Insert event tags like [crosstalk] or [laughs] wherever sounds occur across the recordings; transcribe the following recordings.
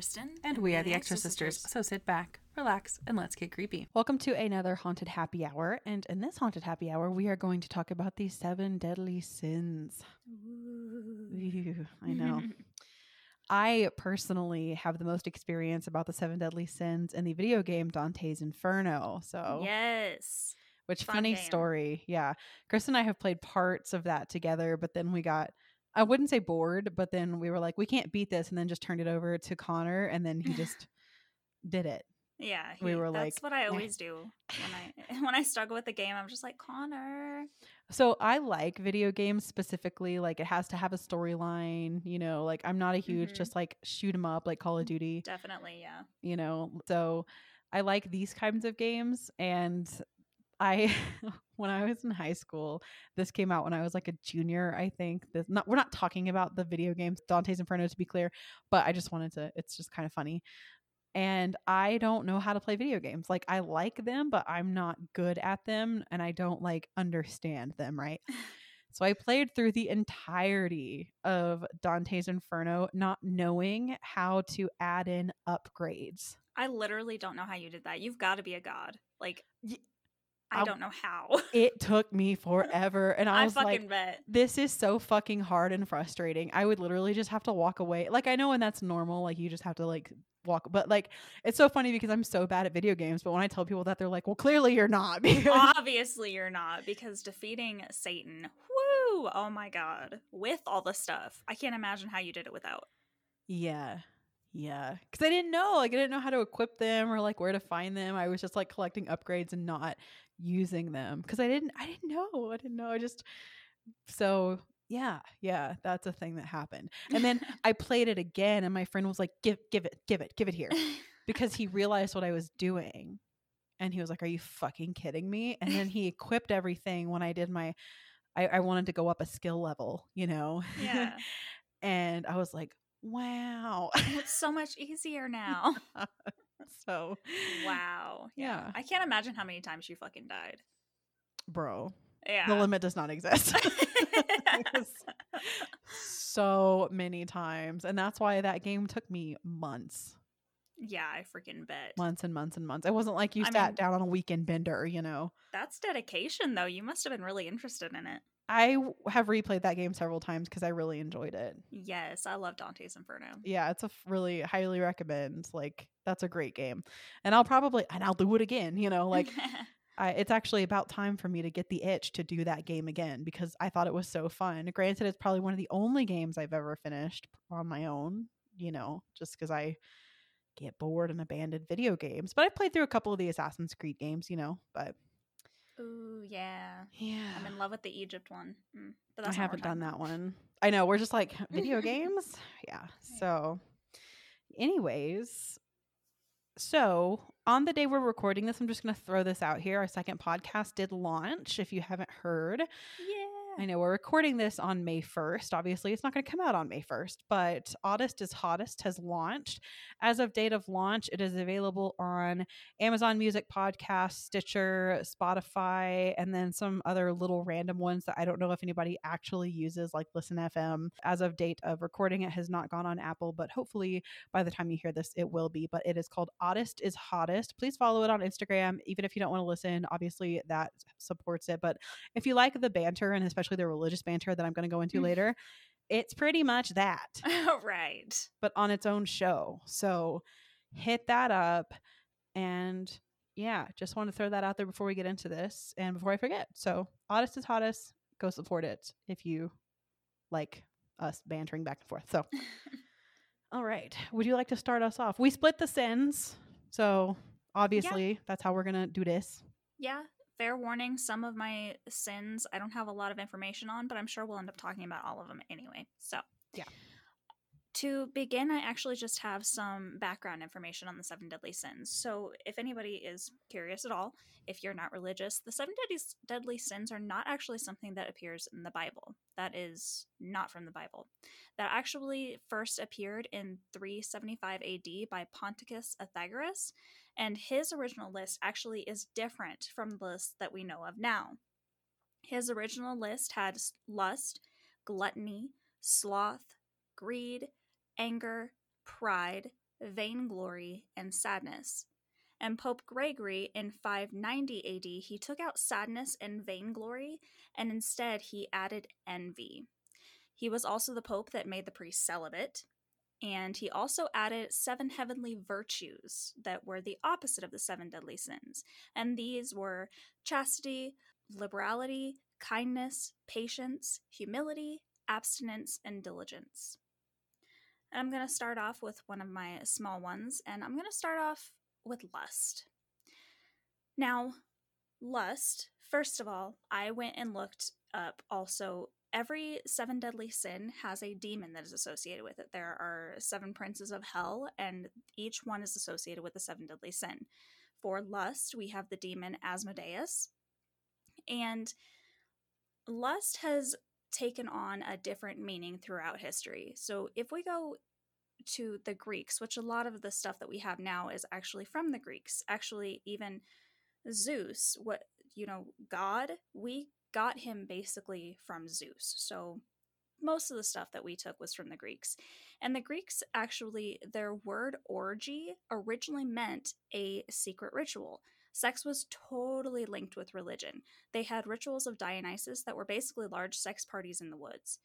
Amanda. And Kristin. And we are the Extra Sisters. So sit back, relax, and let's get creepy. Welcome to another Haunted Happy Hour. And in this Haunted Happy Hour, we are going to talk about the seven deadly sins. Ew, [laughs] I know. I personally have the most experience about the seven deadly sins in the video game Dante's Inferno. So, yes. which fun funny game. story. Yeah. Chris and I have played parts of that together, but then we got I wouldn't say bored, but then we were like, we can't beat this, and then just turned it over to Connor, and then he [laughs] just did it. Yeah. We he- were that's like, what I always do when I [laughs] [laughs] when I struggle with the game. I'm just like Connor. So I like video games specifically, like it has to have a storyline, you know, like I'm not a huge Mhm. just like shoot 'em up like Call of Duty, Definitely, yeah. you know. So I like these kinds of games and I [laughs] when I was in high school, this came out when I was like a junior, I think. This not we're not talking about the video games Dante's Inferno to be clear, but I just wanted to it's just kind of funny. And I don't know how to play video games. Like I like them, but I'm not good at them and I don't like understand them, right? So I played through the entirety of Dante's Inferno not knowing how to add in upgrades. I literally don't know how you did that. You've got to be a god. Like I don't know how. It took me [laughs] forever and I I was fucking like bet. this is so fucking hard and frustrating. I would literally just have to walk away. Like I know when that's normal, like you just have to like walk, but like it's so funny because I'm so bad at video games. But when I tell people that, they're like, "Well, clearly you're not." [laughs] Because Obviously you're not because defeating Satan. Woo! Oh my god. With all the stuff. I can't imagine how you did it without. yeah, yeah, because I didn't know, like I didn't know how to equip them or like where to find them. I was just like collecting upgrades and not using them because I didn't, I didn't know, I didn't know. I just so yeah, yeah, that's a thing that happened. And then [laughs] I played it again, and my friend was like, "Give, give it, give it, give it here." [laughs] because he realized what I was doing. And he was like, Are you fucking kidding me? And then he equipped everything when I did my I, I wanted to go up a skill level, you know? yeah. [laughs] and I was like, Wow. It's so much easier now. [laughs] so Wow. Yeah. I can't imagine how many times she fucking died. bro, Yeah. the limit does not exist. [laughs] [laughs] So many times. And that's why that game took me months. Yeah, I freaking bet. Months and months and months. It wasn't like you I sat mean- down on a weekend bender, you know. That's dedication, though. You must have been really interested in it. I have replayed that game several times because I really enjoyed it. Yes, I love Dante's Inferno. Yeah, it's a f- really highly recommend. Like that's a great game, and I'll probably and I'll do it again. You know, like [laughs] I, it's actually about time for me to get the itch to do that game again because I thought it was so fun. Granted, it's probably one of the only games I've ever finished on my own. You know, just because I get bored and abandoned video games. But I played through a couple of the Assassin's Creed games. You know, but Ooh, yeah. yeah, I'm in love with the Egypt one. Mm, but I haven't done that one. I know. We're just like [laughs] video games. Yeah. [laughs] So, anyways, so on the day we're recording this, I'm just going to throw this out here. Our second podcast did launch. If you haven't heard, Yeah. I know we're recording this on May 1st. Obviously, it's not going to come out on May 1st, but Oddest is Hottest has launched. As of date of launch, it is available on Amazon Music Podcast, Stitcher, Spotify, and then some other little random ones that I don't know if anybody actually uses, like Listen FM. As of date of recording, it has not gone on Apple, but hopefully by the time you hear this, it will be. But it is called Oddest is Hottest. Please follow it on Instagram, even if you don't want to listen. Obviously, that supports it. But if you like the banter and especially the religious banter that I'm going to go into Mm. later, it's pretty much that, [laughs] right. but on its own show. So hit that up. And yeah, just want to throw that out there before we get into this and before I forget. So, Oddest is Hottest. Go support it if you like us bantering back and forth. So, [laughs] all right. Would you like to start us off? We split the sins. So, obviously, that's how we're going to do this. Yeah. Fair warning, some of my sins I don't have a lot of information on, but I'm sure we'll end up talking about all of them anyway. So, Yeah. To begin, I actually just have some background information on the seven deadly sins. So, if anybody is curious at all, if you're not religious, the seven deadly, deadly sins are not actually something that appears in the Bible. That is not from the Bible. That actually first appeared in 375 AD by Ponticus Pythagoras, and his original list actually is different from the list that we know of now. His original list had lust, gluttony, sloth, greed, anger, pride, vainglory, and sadness. And Pope Gregory in 590 AD, he took out sadness and vainglory, and instead he added envy. He was also the pope that made the priests celibate, and he also added seven heavenly virtues that were the opposite of the seven deadly sins. And these were chastity, liberality, kindness, patience, humility, abstinence, and diligence. And I'm going to start off with one of my small ones, and I'm going to start off with lust. Now, lust, first of all, I went and looked up also every seven deadly sin has a demon that is associated with it. There are seven princes of hell, and each one is associated with the seven deadly sin. For lust, we have the demon Asmodeus, and lust has taken on a different meaning throughout history. So if we go to the Greeks, which a lot of the stuff that we have now is actually from the Greeks, actually, even Zeus, what you know, God, we got him basically from Zeus. So most of the stuff that we took was from the Greeks. And the Greeks actually, their word orgy originally meant a secret ritual. Sex was totally linked with religion. They had rituals of Dionysus that were basically large sex parties in the woods.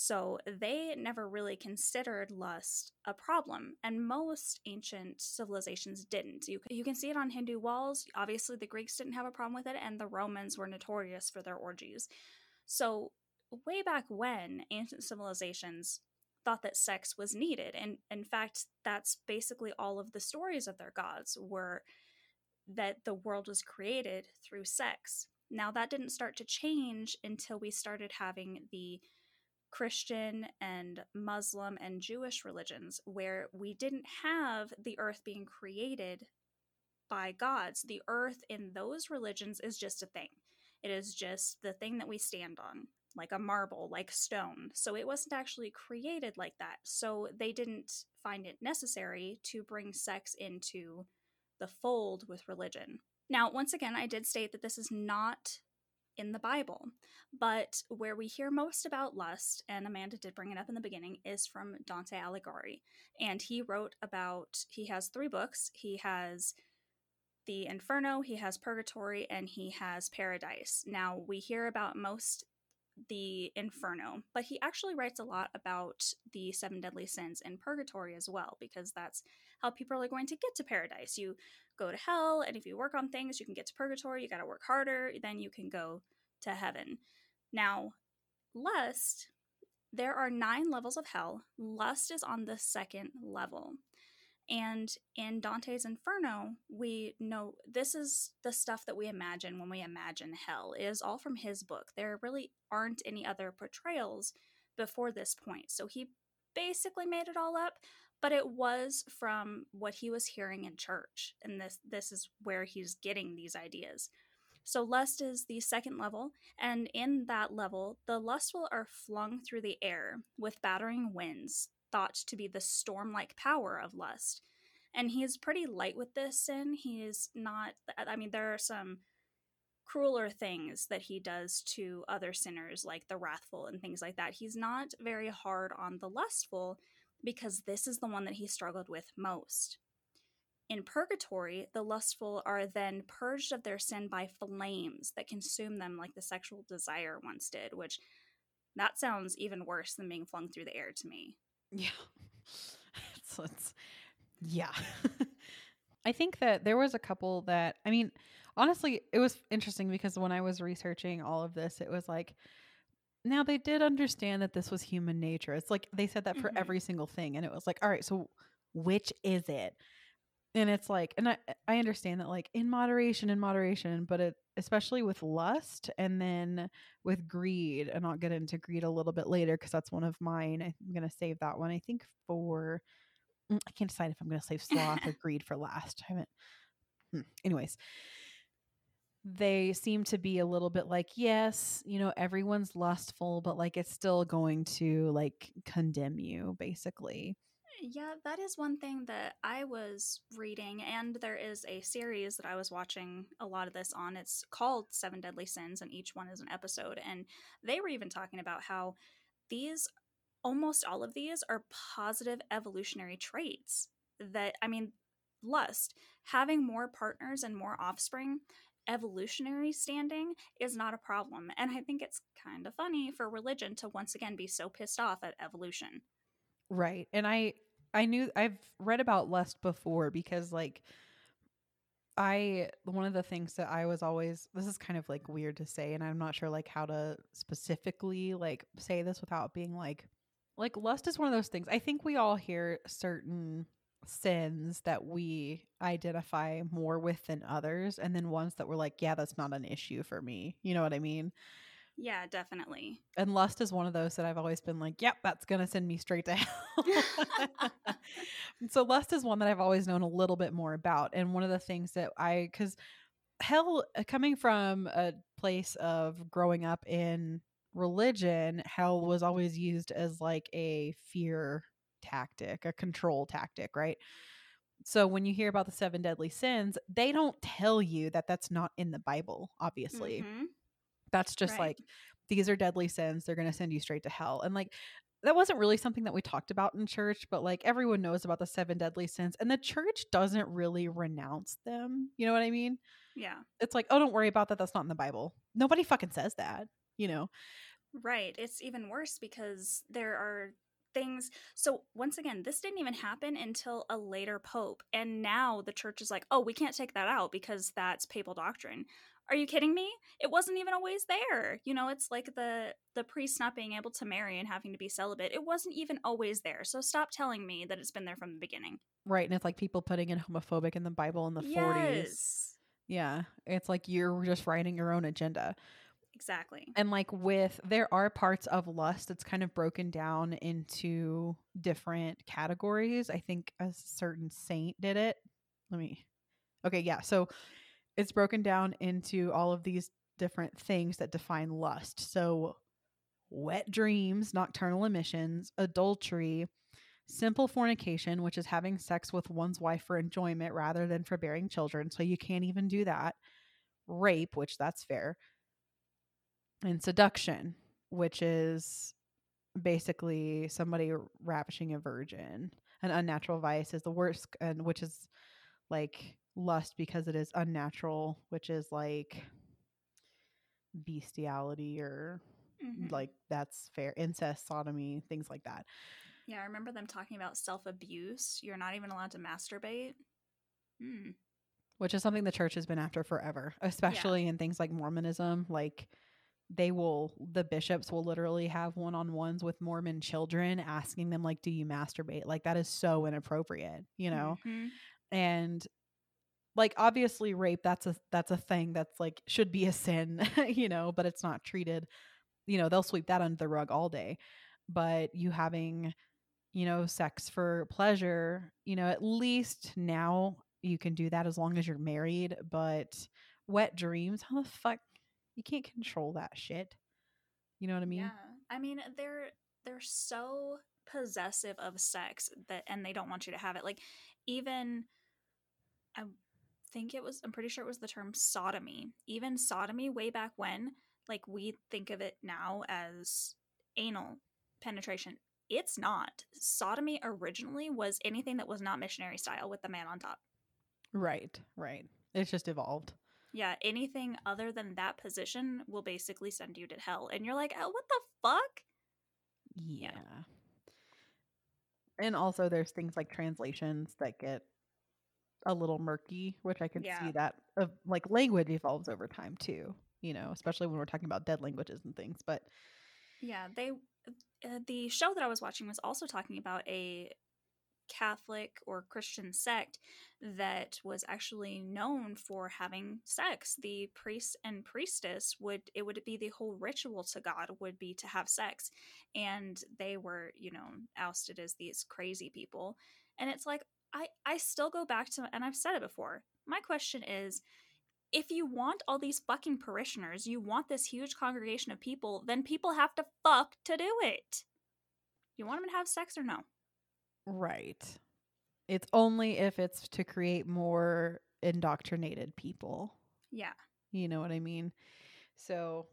So they never really considered lust a problem, and most ancient civilizations didn't. You, you can see it on Hindu walls. Obviously, the Greeks didn't have a problem with it, and the Romans were notorious for their orgies. So, way back when, ancient civilizations thought that sex was needed, and in fact, that's basically all of the stories of their gods were that the world was created through sex. Now, that didn't start to change until we started having the Christian and Muslim and Jewish religions where we didn't have the earth being created by gods. The earth in those religions is just a thing, it is just the thing that we stand on, like a marble, like stone. So it wasn't actually created like that. So they didn't find it necessary to bring sex into the fold with religion. Now, once again, I did state that this is not in the Bible. But where we hear most about lust, and Amanda did bring it up in the beginning, is from Dante Alighieri. And he wrote about, he has three books. He has the Inferno, he has Purgatory, and he has Paradise. Now, we hear about most the Inferno, but he actually writes a lot about the seven deadly sins in Purgatory as well, because that's how people are going to get to paradise. You go to hell, and if you work on things, you can get to purgatory. You got to work harder, then you can go to heaven. Now, lust, there are nine levels of hell. Lust is on the second level. And in Dante's Inferno, we know this is the stuff that we imagine when we imagine hell. It is all from his book. There really aren't any other portrayals before this point. So he basically made it all up, but it was from what he was hearing in church and this this is where he's getting these ideas. So lust is the second level and in that level the lustful are flung through the air with battering winds thought to be the storm-like power of lust. And he is pretty light with this sin. He is not i mean there are some crueler things that he does to other sinners like the wrathful and things like that. He's not very hard on the lustful because this is the one that he struggled with most. In purgatory, the lustful are then purged of their sin by flames that consume them like the sexual desire once did, which that sounds even worse than being flung through the air to me. Yeah. [laughs] it's, it's, yeah. [laughs] I think that there was a couple that, I mean, honestly, it was interesting because when I was researching all of this, it was like, now they did understand that this was human nature. It's like they said that for mm-hmm. every single thing. And it was like, all right, so which is it? And it's like, and I, I understand that like in moderation, in moderation, but it, especially with lust and then with greed, and I'll get into greed a little bit later because that's one of mine. I'm going to save that one. I think for, mm, I can't decide if I'm going to save [laughs] sloth or greed for last. I haven't, hmm. anyways they seem to be a little bit like yes you know everyone's lustful but like it's still going to like condemn you basically. Yeah that is one thing that i was reading and there is a series that i was watching a lot of this on. It's called seven deadly sins and each one is an episode and they were even talking about how these almost all of these are positive evolutionary traits that i mean lust having more partners and more offspring evolutionary standing is not a problem and i think it's kind of funny for religion to once again be so pissed off at evolution Right. And I I knew I've read about lust before because like I one of the things that I was always this is kind of like weird to say and I'm not sure like how to specifically like say this without being like like lust is one of those things. I think we all hear certain sins that we identify more with than others and then ones that we're like yeah that's not an issue for me. You know what I mean? yeah definitely And lust is one of those that I've always been like, yep, that's to send me straight to hell. [laughs] [laughs] So lust is one that I've always known a little bit more about. And one of the things that I, because hell, uh, coming from a place of growing up in religion, hell was always used as like a fear tactic, a control tactic, right? So when you hear about the seven deadly sins, they don't tell you that that's not in the Bible, obviously. Mhm. That's just Right. like these are deadly sins. They're going to send you straight to hell. And like that wasn't really something that we talked about in church, but like everyone knows about the seven deadly sins and the church doesn't really renounce them. You know what I mean? yeah It's like, "Oh, don't worry about that. That's not in the Bible." Nobody fucking says that, you know. Right. It's even worse because there are things. So, once again, this didn't even happen until a later pope. And now the church is like, oh, we can't take that out because that's papal doctrine. Are you kidding me? It wasn't even always there. You know, it's like the the priest not being able to marry and having to be celibate. It wasn't even always there. So stop telling me that it's been there from the beginning. Right, and it's like people putting in homophobic in the Bible in the 40s. Yeah, it's like you're just writing your own agenda. Exactly. And like with there are parts of lust that's kind of broken down into different categories. I think a certain saint did it. Let me Okay, yeah. So it's broken down into all of these different things that define lust. So wet dreams, nocturnal emissions, adultery, simple fornication, which is having sex with one's wife for enjoyment rather than for bearing children. So you can't even do that. Rape, which that's fair and seduction, which is basically somebody ravishing a virgin. An unnatural vice is the worst, and which is like lust because it is unnatural, which is like bestiality or Mhm. like that's fair incest, sodomy, things like that. Yeah, I remember them talking about self abuse. You're not even allowed to masturbate. Hmm. which is something the church has been after forever, especially in things like Mormonism. Like they will, the bishops will literally have one on ones with Mormon children asking them, like, do you masturbate? Like that is so inappropriate, you know? Mhm. And like obviously rape that's a that's a thing that's like should be a sin [laughs] you know but it's not treated you know they'll sweep that under the rug all day but you having you know sex for pleasure you know at least now you can do that as long as you're married but wet dreams how the fuck you can't control that shit you know what i mean Yeah, I mean they're they're so possessive of sex that, and they don't want you to have it. Like even, I think it was. I'm pretty sure it was the term sodomy. Even sodomy, way back when, like we think of it now as anal penetration. It's not. Sodomy originally was anything that was not missionary style with the man on top. right right it's just evolved Yeah, anything other than that position will basically send you to hell. And you're like, oh, what the fuck? Yeah. And also there's things like translations that get a little murky, which I can Yeah. see that of like language evolves over time too, you know, especially when we're talking about dead languages and things. But Yeah, they uh, the show that I was watching was also talking about a Catholic or Christian sect that was actually known for having sex. The priest and priestess would it would be the whole ritual to God would be to have sex, and they were you know ousted as these crazy people. And it's like I I still go back to and I've said it before. My question is. If you want all these fucking parishioners, you want this huge congregation of people, then people have to fuck to do it. You want them to have sex or no? Right. It's only if it's to create more indoctrinated people. Yeah. You know what I mean? So,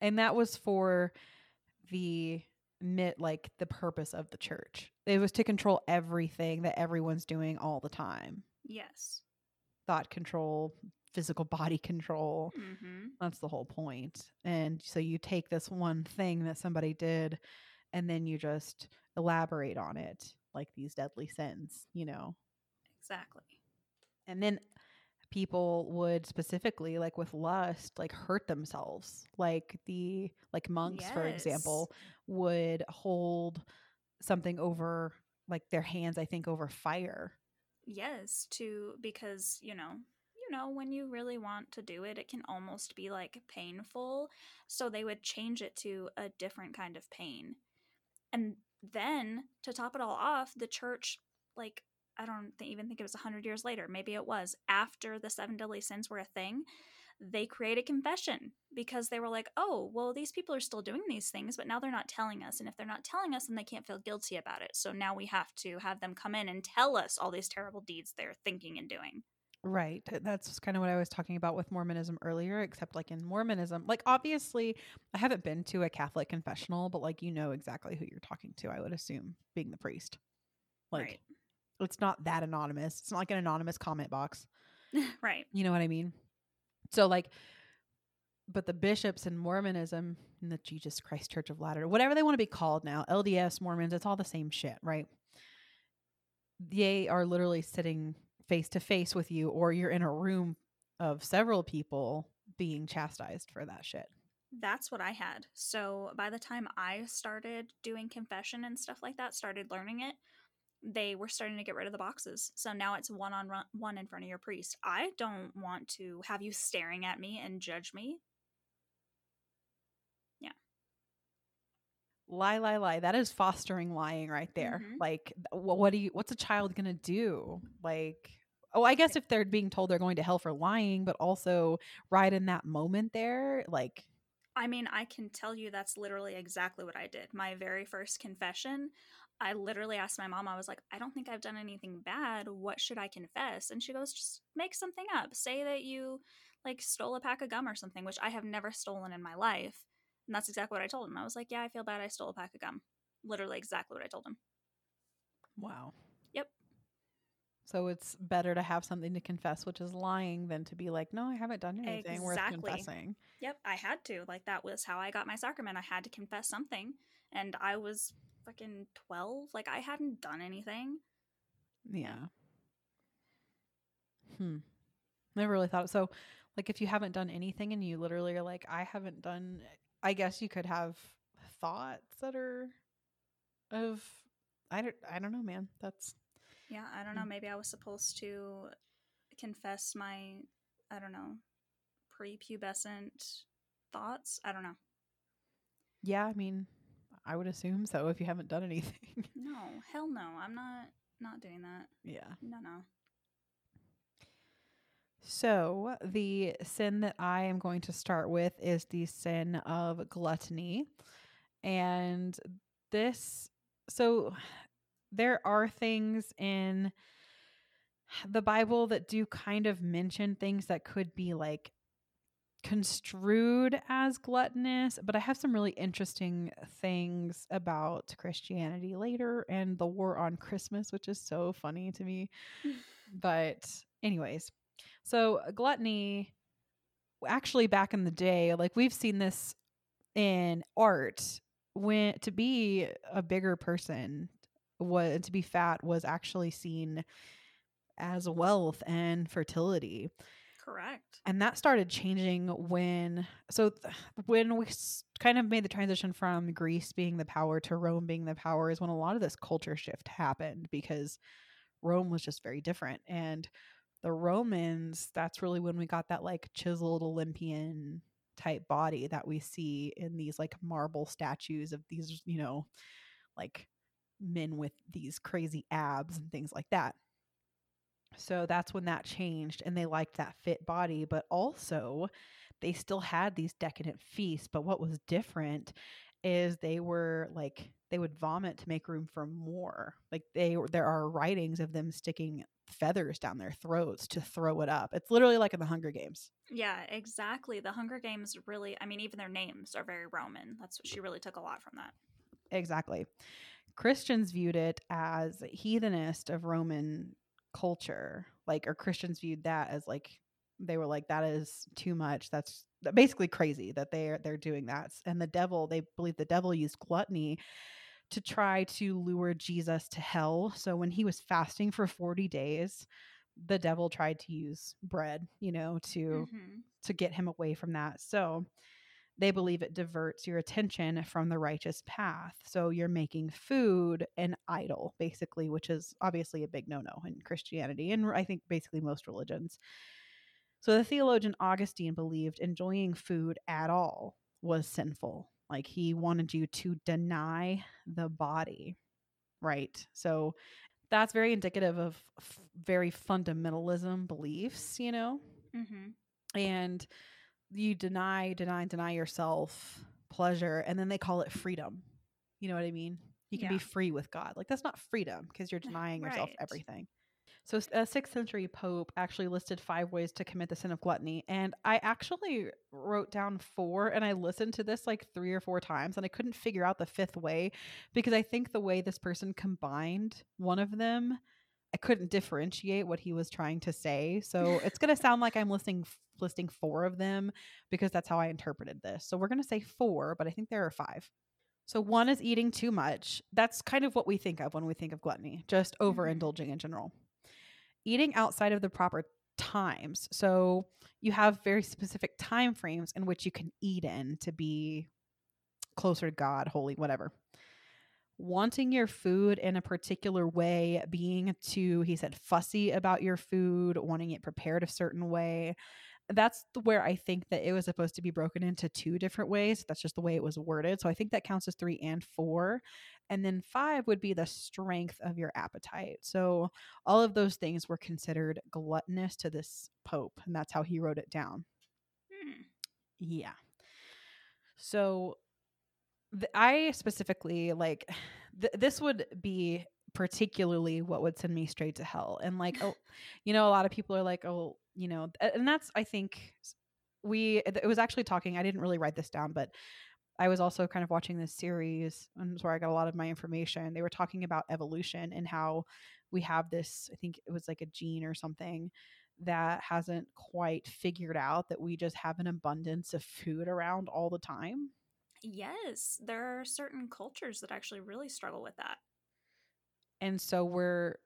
and that was for the mit like the purpose of the church. It was to control everything that everyone's doing all the time. Yes. Thought control, physical [laughs] body control. Mm-hmm. That's the whole point. And so you take this one thing that somebody did and then you just elaborate on it like these deadly sins, you know. Exactly. And then people would specifically like with lust like hurt themselves. Like the like monks for example would hold something over like their hands I think over fire. Yes, to because, you know, you know, when you really want to do it, it can almost be like painful. So they would change it to a different kind of pain. And then to top it all off, the church, like, I don't even think it was 100 years later, maybe it was after the seven deadly sins were a thing, they created confession because they were like, oh, well, these people are still doing these things, but now they're not telling us. And if they're not telling us, then they can't feel guilty about it. So now we have to have them come in and tell us all these terrible deeds they're thinking and doing. Right. Uh, that's kind of what I was talking about with Mormonism earlier, except like in Mormonism, like obviously I haven't been to a Catholic confessional, but like you know exactly who you're talking to, I would assume, being the priest. Like right. it's not that anonymous. It's not like an anonymous comment box. [laughs] right. You know what I mean? So like but the bishops in Mormonism in the Jesus Christ Church of Latter, whatever they want to be called now, LDS, Mormons, it's all the same shit, right? They are literally sitting face to face with you or you're in a room of several people being chastised for that shit. That's what I had. So by the time I started doing confession and stuff like that, started learning it, they were starting to get rid of the boxes. So now it's one on one in front of your priest. I don't want to have you staring at me and judge me. Yeah. Lie, lie, lie. That is fostering lying right there. Mhm. Like, what, what do you? What's a child gonna do? Like, oh, I guess if they're being told they're going to hell for lying, but also right in that moment there, like, I mean, I can tell you that's literally exactly what I did. My very first confession, I literally asked my mom, I was like, I don't think I've done anything bad. What should I confess? And she goes, just make something up. Say that you like stole a pack of gum or something, which I have never stolen in my life. And that's exactly what I told him. I was like, yeah, I feel bad I stole a pack of gum. Literally exactly what I told him. wow. Yep. So it's better to have something to confess, which is lying, than to be like, no, I haven't done anything worth Exactly. confessing. Yep, I had to. Like that was how I got my sacrament. I had to confess something. And I was fucking 12. Like I hadn't done anything. Yeah. Hmm. Never really thought so. Like, if you haven't done anything and you literally are like, I haven't done, I guess you could have thoughts that are of, I don't, I don't know, man. That's Yeah, I don't know. Mm. Maybe I was supposed to confess my, I don't know, prepubescent thoughts. I don't know. yeah. I mean, I would assume so if you haven't done anything. No, hell no. I'm not not doing that. [laughs] yeah. No, no. So, the sin that I am going to start with is the sin of gluttony. And this, so there are things in the Bible that do kind of mention things that could be like construed as gluttonous, but I have some really interesting things about Christianity later and the war on Christmas, which is so funny to me. [laughs] but, anyways, so uh, gluttony actually back in the day, like we've seen this in art when to be a bigger person was to be fat was actually seen as wealth and fertility Correct. and that started changing when so th- when we s- kind of made the transition from greece being the power to rome being the power is when a lot of this culture shift happened because rome was just very different and the romans that's really when we got that like chiseled olympian type body that we see in these like marble statues of these you know like men with these crazy abs and things like that so that's when that changed and they liked that fit body, but also they still had these decadent feasts. But what was different is they were like they would vomit to make room for more. Like they there are writings of them sticking feathers down their throats to throw it up. It's literally like in the Hunger Games. Yeah, exactly. The Hunger Games really, I mean, even their names are very Roman. That's what she really took a lot from that. Exactly. Christians viewed it as heathenist of Roman culture. Like, or Christians viewed that as like they were like, that is too much. That's basically crazy that they're they're doing that. And the devil, they believe the devil used gluttony to try to lure Jesus to hell. So when he was fasting for 40 days, the devil tried to use bread, you know, to Mhm. to get him away from that. So they believe it diverts your attention from the righteous path. So you're making food an idol, basically, which is obviously a big no no in Christianity and I think basically most religions. So the theologian Augustine believed enjoying food at all was sinful. Like he wanted you to deny the body, right? So that's very indicative of f- very fundamentalism beliefs, you know? Mhm. and you deny deny deny yourself pleasure and then they call it freedom you know what i mean you can be free with god like that's not freedom because you're [laughs] denying yourself Right. everything so a sixth century pope actually listed five ways to commit the sin of gluttony and i actually wrote down four and i listened to this like three or four times and i couldn't figure out the fifth way because i think the way this person combined one of them I couldn't differentiate what he was trying to say. So it's going to sound like I'm listing listing four of them because that's how I interpreted this. So we're going to say four, but I think there are five. So one is eating too much. That's kind of what we think of when we think of gluttony, just mm-hmm. overindulging in general. Eating outside of the proper times. So you have very specific time frames in which you can eat in to be closer to God, holy, whatever wanting your food in a particular way, being too, he said, fussy about your food, wanting it prepared a certain way. That's where I think that it was supposed to be broken into two different ways. That's just the way it was worded. So I think that counts as three and four. And then five would be the strength of your appetite. So all of those things were considered gluttonous to this Pope. And that's how he wrote it down. Hmm. Yeah. So th- I specifically like [sighs] th- this would be particularly what would send me straight to hell. And like, oh, [laughs] you know, a lot of people are like, oh, you know, and that's I think we it was actually talking. I didn't really write this down, but I was also kind of watching this series, and it's where I got a lot of my information. They were talking about evolution and how we have this. I think it was like a gene or something that hasn't quite figured out that we just have an abundance of food around all the time. Yes, there are certain cultures that actually really struggle with that. And so we're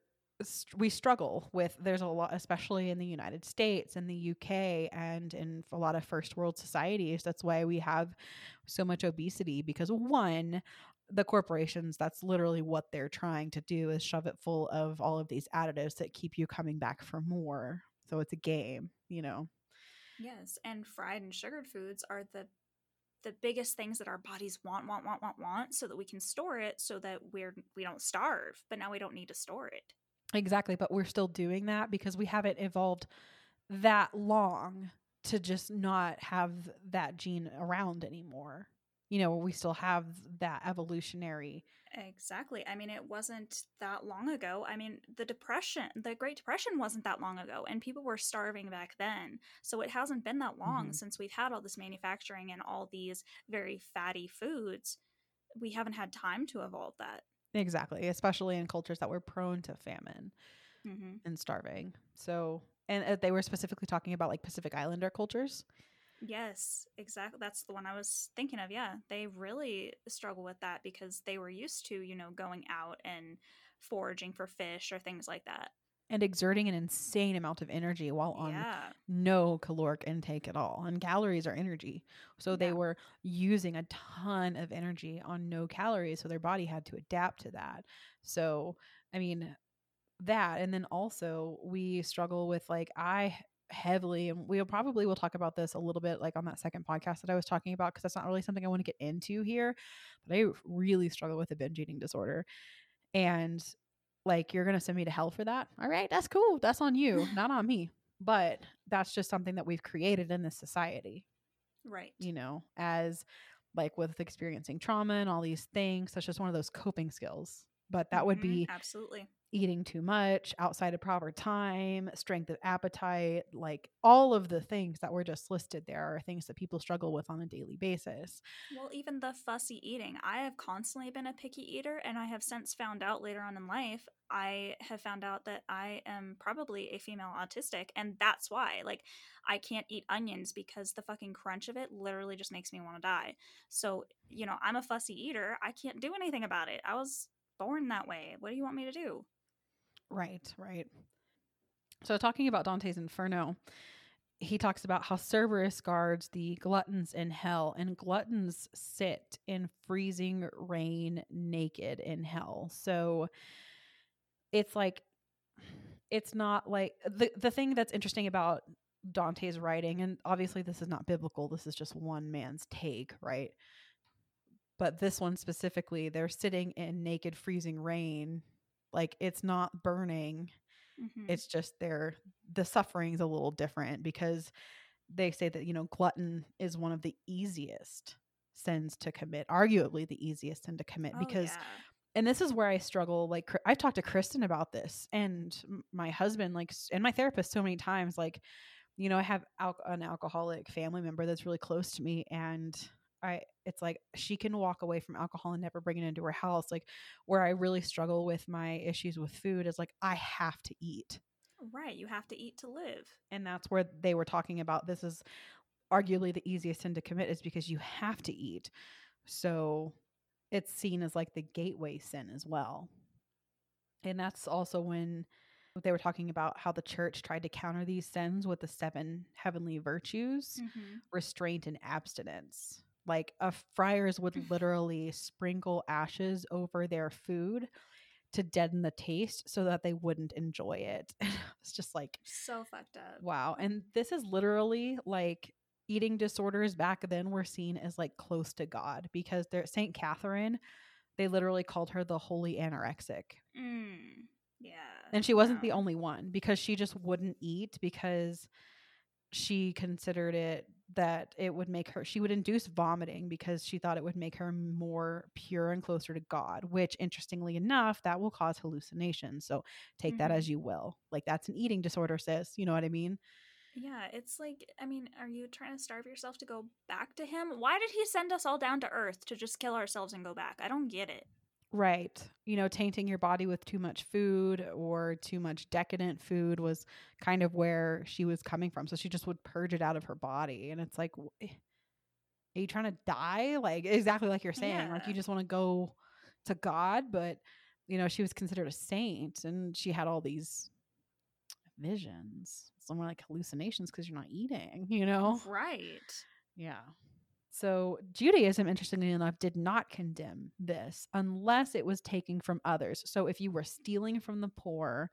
we struggle with there's a lot especially in the united states and the uk and in a lot of first world societies that's why we have so much obesity because one the corporations that's literally what they're trying to do is shove it full of all of these additives that keep you coming back for more. So it's a game you know? Yes, and fried and sugared foods are the the biggest things that our bodies want, want, want, want, want, so that we can store it, so that we're we don't starve. But now we don't need to store it. Exactly, but we're still doing that because we haven't evolved that long to just not have that gene around anymore. You know, we still have that evolutionary. Exactly. I mean, it wasn't that long ago. I mean, the Depression, the Great Depression wasn't that long ago, and people were starving back then. So it hasn't been that long Mhm. since we've had all this manufacturing and all these very fatty foods. We haven't had time to evolve that. Exactly, especially in cultures that were prone to famine hmm and starving. So, and uh, they were specifically talking about like Pacific Islander cultures. Yes, exactly. That's the one I was thinking of. Yeah, they really struggle with that because they were used to, you know, going out and foraging for fish or things like that. And exerting an insane amount of energy while on yeah. no caloric intake at all. And calories are energy. So they Yeah. were using a ton of energy on no calories. So their body had to adapt to that. So, I mean, that. And then also, we struggle with like, I heavily, and we'll probably will talk about this a little bit like on that second podcast that I was talking about, because that's not really something I want to get into here. But I really struggle with a binge eating disorder. And like, you're going to send me to hell for that. All right, that's cool. That's on you, [laughs] not on me but that's just something that we've created in this society Right. you know as like with experiencing trauma and all these things that's just one of those coping skills but that would Mhm, be absolutely. Eating too much outside of proper time, strength of appetite, like all of the things that were just listed there are things that people struggle with on a daily basis. Well, even the fussy eating. I have constantly been a picky eater, and I have since found out later on in life, I have found out that I am probably a female autistic, and that's why. Like, I can't eat onions because the fucking crunch of it literally just makes me want to die. So, you know, I'm a fussy eater. I can't do anything about it. I was born that way. What do you want me to do? Right, right. So, talking about Dante's Inferno, he talks about how Cerberus guards the gluttons in hell, and gluttons sit in freezing rain naked in hell. So, it's like, it's not like the, the thing that's interesting about Dante's writing, and obviously this is not biblical, this is just one man's take, right? But this one specifically, they're sitting in naked, freezing rain like it's not burning. Mm-hmm. It's just their the suffering's a little different because they say that, you know, glutton is one of the easiest sins to commit, arguably the easiest sin to commit oh, because yeah. and this is where I struggle like I've talked to Kristin about this and my husband like and my therapist so many times like you know, I have al- an alcoholic family member that's really close to me and I it's like she can walk away from alcohol and never bring it into her house. Like where I really struggle with my issues with food is like I have to eat. Right, you have to eat to live. And that's where they were talking about this is arguably the easiest sin to commit is because you have to eat. So it's seen as like the gateway sin as well. And that's also when they were talking about how the church tried to counter these sins with the seven heavenly virtues mm-hmm. restraint and abstinence like a friars would literally sprinkle ashes over their food to deaden the taste so that they wouldn't enjoy it. [laughs] it's just like so fucked up. Wow. And this is literally like eating disorders back then were seen as like close to God because they're Saint Catherine, they literally called her the holy anorexic. Mm, yeah. And she wasn't the only one because she just wouldn't eat because she considered it that it would make her she would induce vomiting because she thought it would make her more pure and closer to god which interestingly enough that will cause hallucinations. So take mm-hmm. that as you will. Like that's an eating disorder sis. You know what i mean? Yeah it's like i mean are you trying to starve yourself to go back to him? Why did he send us all down to earth to just kill ourselves and go back? I don't get it Right. You know, tainting your body with too much food or too much decadent food was kind of where she was coming from. So she just would purge it out of her body. And it's like, are you trying to die? Like, exactly like you're saying. Yeah. Like, you just want to go to God. But, you know, she was considered a saint and she had all these visions, somewhere like hallucinations because you're not eating, you know? Right. Yeah. So, Judaism, interestingly enough, did not condemn this unless it was taking from others. So, if you were stealing from the poor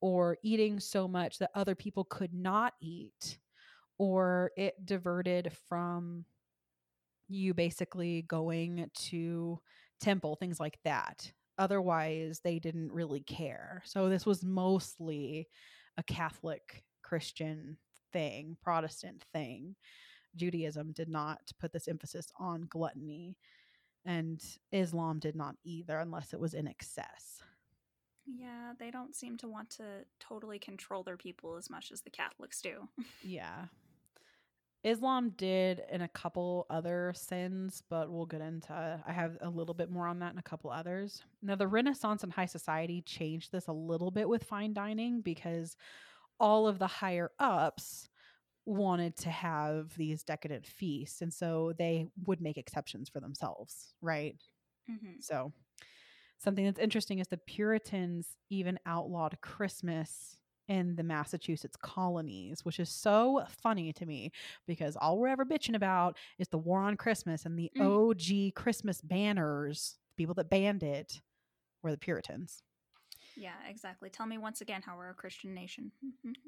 or eating so much that other people could not eat, or it diverted from you basically going to temple, things like that. Otherwise, they didn't really care. So, this was mostly a Catholic Christian thing, Protestant thing. Judaism did not put this emphasis on gluttony, and Islam did not either, unless it was in excess. Yeah, they don't seem to want to totally control their people as much as the Catholics do. [laughs] yeah. Islam did in a couple other sins, but we'll get into I have a little bit more on that in a couple others. Now the Renaissance and high society changed this a little bit with fine dining because all of the higher ups wanted to have these decadent feasts and so they would make exceptions for themselves right mm-hmm. so something that's interesting is the puritans even outlawed christmas in the massachusetts colonies which is so funny to me because all we're ever bitching about is the war on christmas and the mm. og christmas banners the people that banned it were the puritans yeah, exactly. Tell me once again how we're a Christian nation.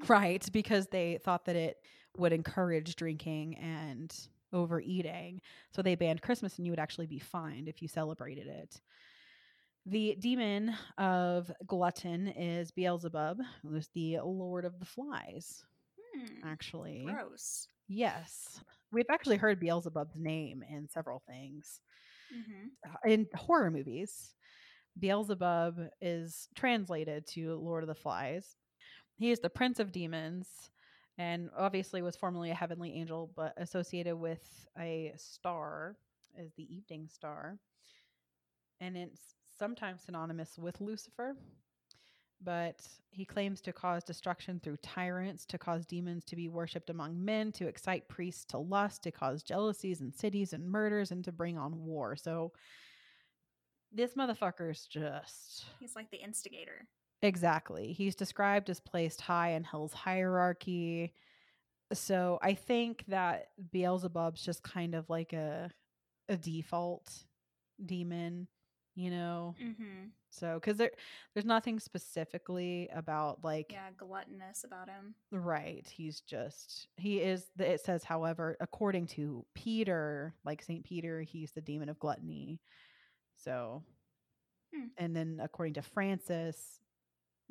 right, because they thought that it would encourage drinking and overeating. So they banned Christmas and you would actually be fined if you celebrated it. The demon of glutton is Beelzebub, who's the lord of the flies. Hmm, actually. Gross. Yes. We've actually heard Beelzebub's name in several things. Mm-hmm. In horror movies, Beelzebub is translated to Lord of the Flies. He is the prince of demons and obviously was formerly a heavenly angel, but associated with a star as the evening star. And it's sometimes synonymous with Lucifer. But he claims to cause destruction through tyrants, to cause demons to be worshipped among men, to excite priests to lust, to cause jealousies in cities and murders, and to bring on war. So this motherfucker's just. He's like the instigator. Exactly. He's described as placed high in hell's hierarchy. So I think that Beelzebub's just kind of like a a default demon, you know. Mm-hmm. So because there there's nothing specifically about like Yeah, gluttonous about him. right. He's just he is. the- It says, however, according to Peter, like Saint Peter, he's the demon of gluttony. So, Hmm. and then according to Francis,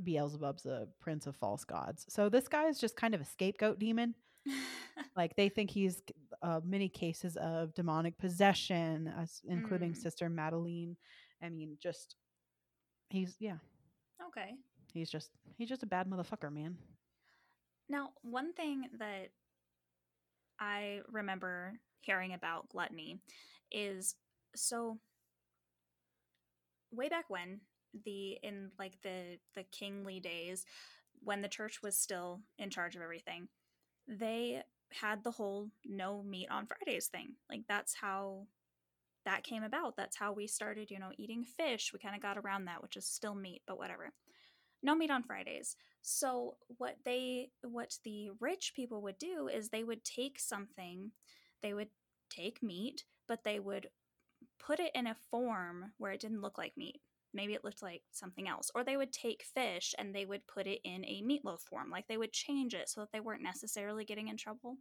Beelzebub's a prince of false gods. So this guy is just kind of a scapegoat demon. [laughs] Like they think he's uh, many cases of demonic possession, as, including Mm. Sister Madeline. I mean, just he's yeah, okay. he's just he's just a bad motherfucker, man. Now, one thing that I remember hearing about gluttony is so way back when the in like the the kingly days when the church was still in charge of everything they had the whole no meat on fridays thing. Like that's how that came about. That's how we started you know eating fish. We kind of got around that which is still meat but whatever. No meat on fridays. So what they what the rich people would do is they would take something they would take meat but they would put it in a form where it didn't look like meat. Maybe it looked like something else. Or they would take fish and they would put it in a meatloaf form. Like they would change it so that they weren't necessarily getting in trouble.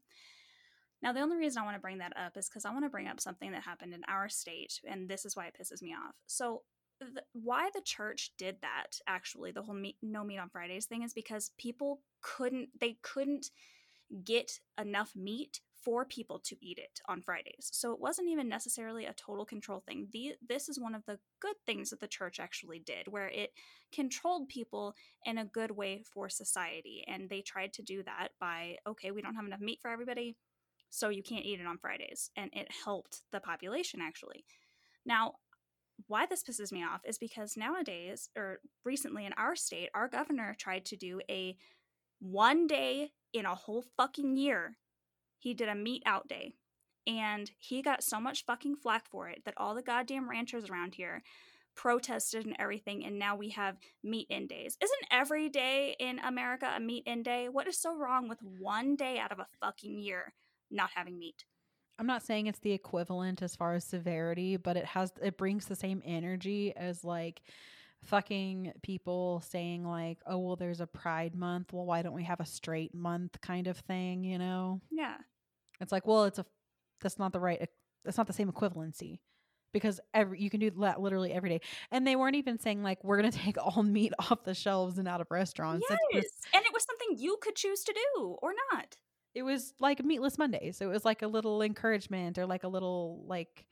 Now the only reason i want to bring that up is because i want to bring up something that happened in our state and this is why it pisses me off. So why the church did that actually the whole meat, no meat on fridays thing is because people couldn't they couldn't get enough meat for people to eat it on fridays. So it wasn't even necessarily a total control thing. The, this is one of the good things that the church actually did where it controlled people in a good way for society. And they tried to do that by okay we don't have enough meat for everybody so you can't eat it on fridays. And it helped the population actually. Now why this pisses me off is because nowadays or recently in our state our governor tried to do a one day in a whole fucking year he did a meat out day. And he got so much fucking flack for it that all the goddamn ranchers around here protested and everything and now we have meat in days. Isn't every day in america a meat in day? What is so wrong with one day out of a fucking year not having meat? I'm not saying it's the equivalent as far as severity, but it has it brings the same energy as like fucking people saying like, "Oh, well there's a pride month. Well, why don't we have a straight month?" kind of thing, you know? yeah It's like, "Well, it's a that's not the right that's not the same equivalency." Because every you can do that literally every day, and they weren't even saying like we're gonna [laughs] take all meat off the shelves and out of restaurants. Yes just- and it was something you could choose to do or not it was like meatless mondays it was like a little encouragement or like a little like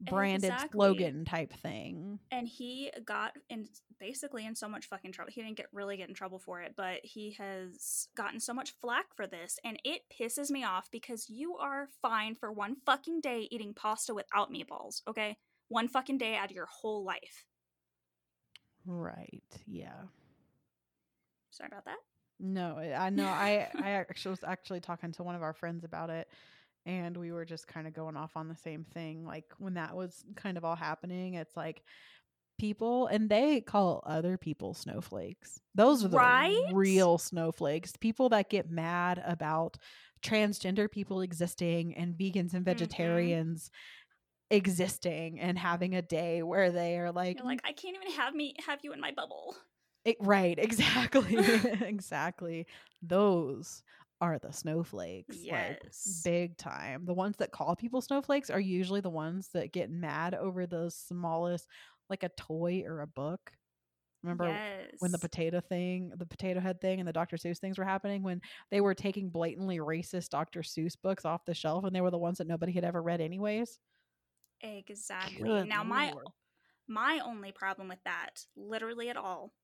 branded Exactly. slogan type thing and he got in basically in so much fucking trouble. He didn't get really get in trouble for it, but he has gotten so much flack for this, and it pisses me off because you are fine for one fucking day eating pasta without meatballs. Okay, one fucking day out of your whole life. right yeah Sorry about that. no i know i i [laughs] actually was actually talking to one of our friends about it and we were just kind of going off on the same thing like when that was kind of all happening it's like people and they call other people snowflakes those are the Right? real snowflakes people that get mad about transgender people existing and vegans and Mhm. vegetarians existing and having a day where they are like, You're like, I can't even have me have you in my bubble. "Eh, right [laughs] exactly [laughs] exactly those are the snowflakes like Yes. big time the ones that call people snowflakes are usually the ones that get mad over the smallest like a toy or a book remember when the potato thing, the potato head thing, and the Dr. Seuss things were happening, when they were taking blatantly racist Dr. Seuss books off the shelf, and they were the ones that nobody had ever read anyways. Exactly. Good now my. My only problem with that, literally at all,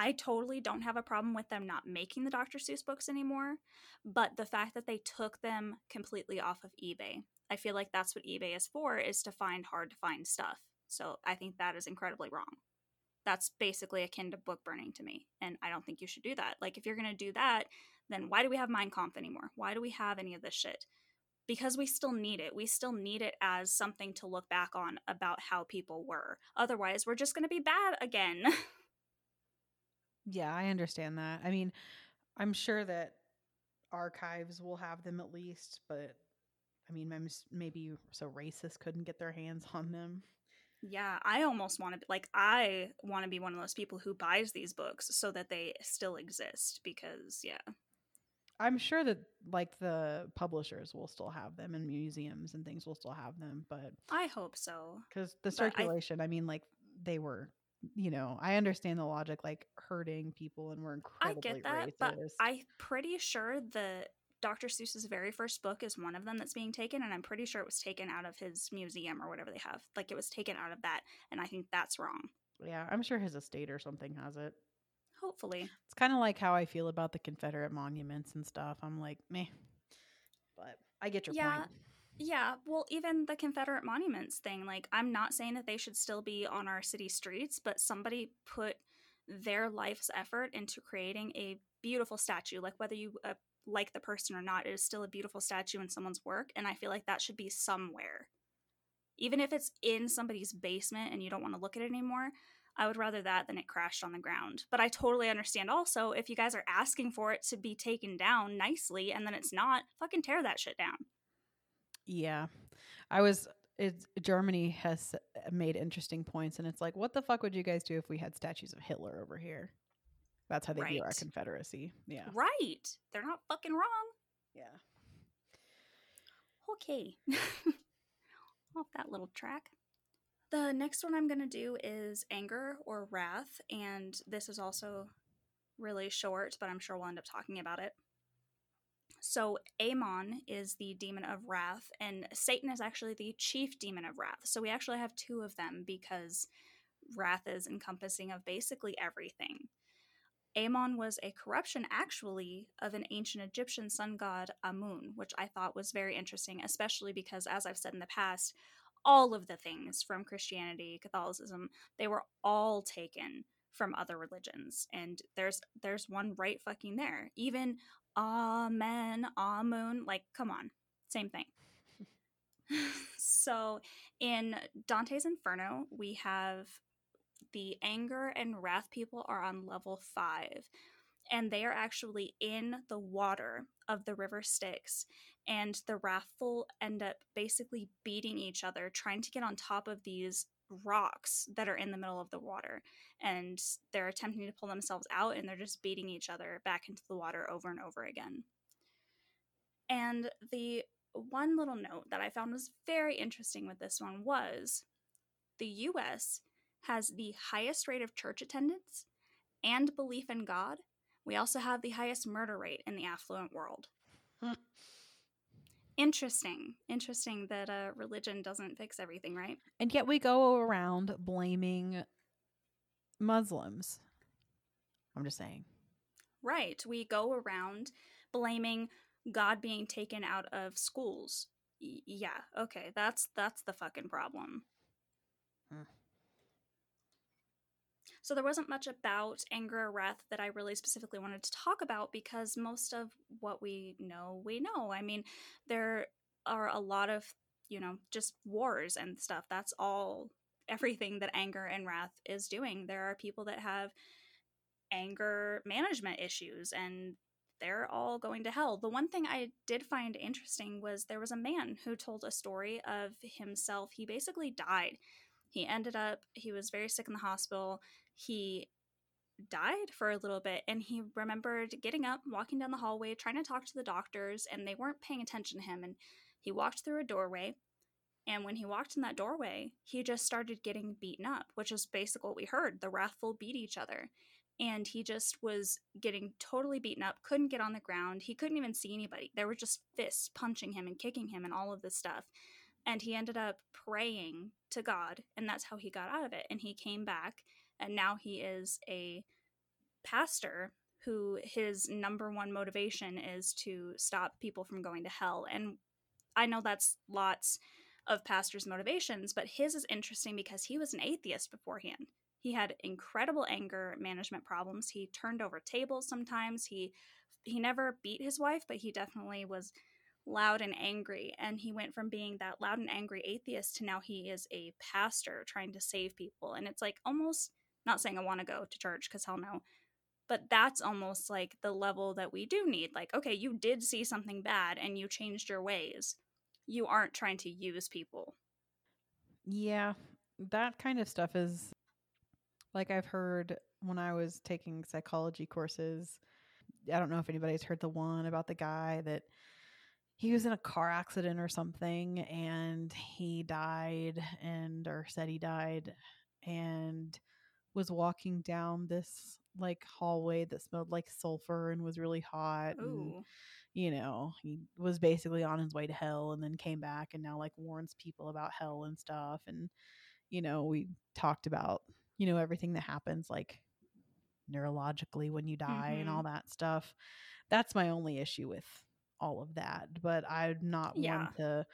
I totally don't have a problem with them not making the Dr. Seuss books anymore, but the fact that they took them completely off of eBay. I feel like that's what eBay is for, is to find hard to find stuff. So I think that is incredibly wrong. That's basically akin to book burning to me. And I don't think you should do that. Like, if you're going to do that, then why do we have Mein Kampf anymore? Why do we have any of this shit? Because we still need it. We still need it as something to look back on about how people were. Otherwise, we're just going to be bad again. [laughs] Yeah, I understand that. I mean, I'm sure that archives will have them at least, but I mean, maybe so racist couldn't get their hands [laughs] on them. Yeah, I almost want to like I want to be one of those people who buys these books so that they still exist because yeah. I'm sure that like the publishers will still have them and museums and things will still have them, but I hope so. because the But I- circulation, I, mean, like they were, you know, I understand the logic, like hurting people and we're incredibly I get that, racist. but I'm pretty sure the Dr. Seuss's very first book is one of them that's being taken, and I'm pretty sure it was taken out of his museum or whatever they have. Like it was taken out of that, and I think that's wrong. yeah, I'm sure his estate or something has it. Hopefully. It's kind of like how I feel about the Confederate monuments and stuff. I'm like, meh. But I get your Yeah, point. Yeah, well, even the Confederate monuments thing, like, I'm not saying that they should still be on our city streets, but somebody put their life's effort into creating a beautiful statue. Like, whether you uh, like the person or not, it is still a beautiful statue in someone's work, and I feel like that should be somewhere. Even if it's in somebody's basement and you don't want to look at it anymore, I would rather that than it crashed on the ground. But I totally understand also if you guys are asking for it to be taken down nicely and then it's not, fucking tear that shit down. Yeah. I was it's Germany has made interesting points and it's like what the fuck would you guys do if we had statues of Hitler over here? That's how they view our confederacy. Yeah. Right. They're not fucking wrong. Yeah. Okay. [laughs] Off that little track. The next one I'm going to do is anger or wrath, and this is also really short, but I'm sure we'll end up talking about it. So, Amon is the demon of wrath, and Satan is actually the chief demon of wrath. So, we actually have two of them because wrath is encompassing of basically everything. Amon was a corruption, actually, of an ancient Egyptian sun god Amun, which I thought was very interesting, especially because, as I've said in the past, all of the things from Christianity, Catholicism, they were all taken from other religions, and there's there's one right fucking there. Even Amen, Amun, like come on, same thing. [laughs] so, in Dante's Inferno, we have the anger and wrath people are on level five and they are actually in the water of the river styx and the wrathful end up basically beating each other trying to get on top of these rocks that are in the middle of the water and they're attempting to pull themselves out and they're just beating each other back into the water over and over again and the one little note that i found was very interesting with this one was the us has the highest rate of church attendance and belief in God. We also have the highest murder rate in the affluent world. [laughs] Interesting. Interesting that uh, religion doesn't fix everything, right? And yet we go around blaming Muslims. I'm just saying. Right. We go around blaming God being taken out of schools. Y- yeah, okay. That's that's the fucking problem. Hmm. So there wasn't much about anger or wrath that I really specifically wanted to talk about because most of what we know, we know. I mean, there are a lot of, you know, just wars and stuff. That's all everything that anger and wrath is doing. There are people that have anger management issues and they're all going to hell. The one thing I did find interesting was there was a man who told a story of himself. He basically died. He ended up, he was very sick in the hospital. He died for a little bit and he remembered getting up, walking down the hallway, trying to talk to the doctors, and they weren't paying attention to him. And he walked through a doorway. And when he walked in that doorway, he just started getting beaten up, which is basically what we heard. The wrathful beat each other and he just was getting totally beaten up couldn't get on the ground he couldn't even see anybody there were just fists punching him and kicking him and all of this stuff and he ended up praying to God, and that's how he got out of it. And he came back, and now he is a pastor who his number one motivation is to stop people from going to hell. And I know that's lots of pastors' motivations, but his is interesting because he was an atheist beforehand. He had incredible anger management problems. He turned over tables sometimes. He he never beat his wife, but he definitely was loud and angry. And he went from being that loud and angry atheist to now he is a pastor trying to save people. And it's like almost not saying I want to go to church because hell no, but that's almost like the level that we do need. Like, okay, you did see something bad and you changed your ways. You aren't trying to use people. Yeah, that kind of stuff is like I've heard when I was taking psychology courses. I don't know if anybody's heard the one about the guy that he was in a car accident or something and he died and or said he died and was walking down this like hallway that smelled like sulfur and was really hot and Ooh. you know he was basically on his way to hell and then came back and now like warns people about hell and stuff and you know we talked about you know everything that happens like neurologically when you die and Mhm. all that stuff that's my only issue with all of that but i'm not Yeah. one to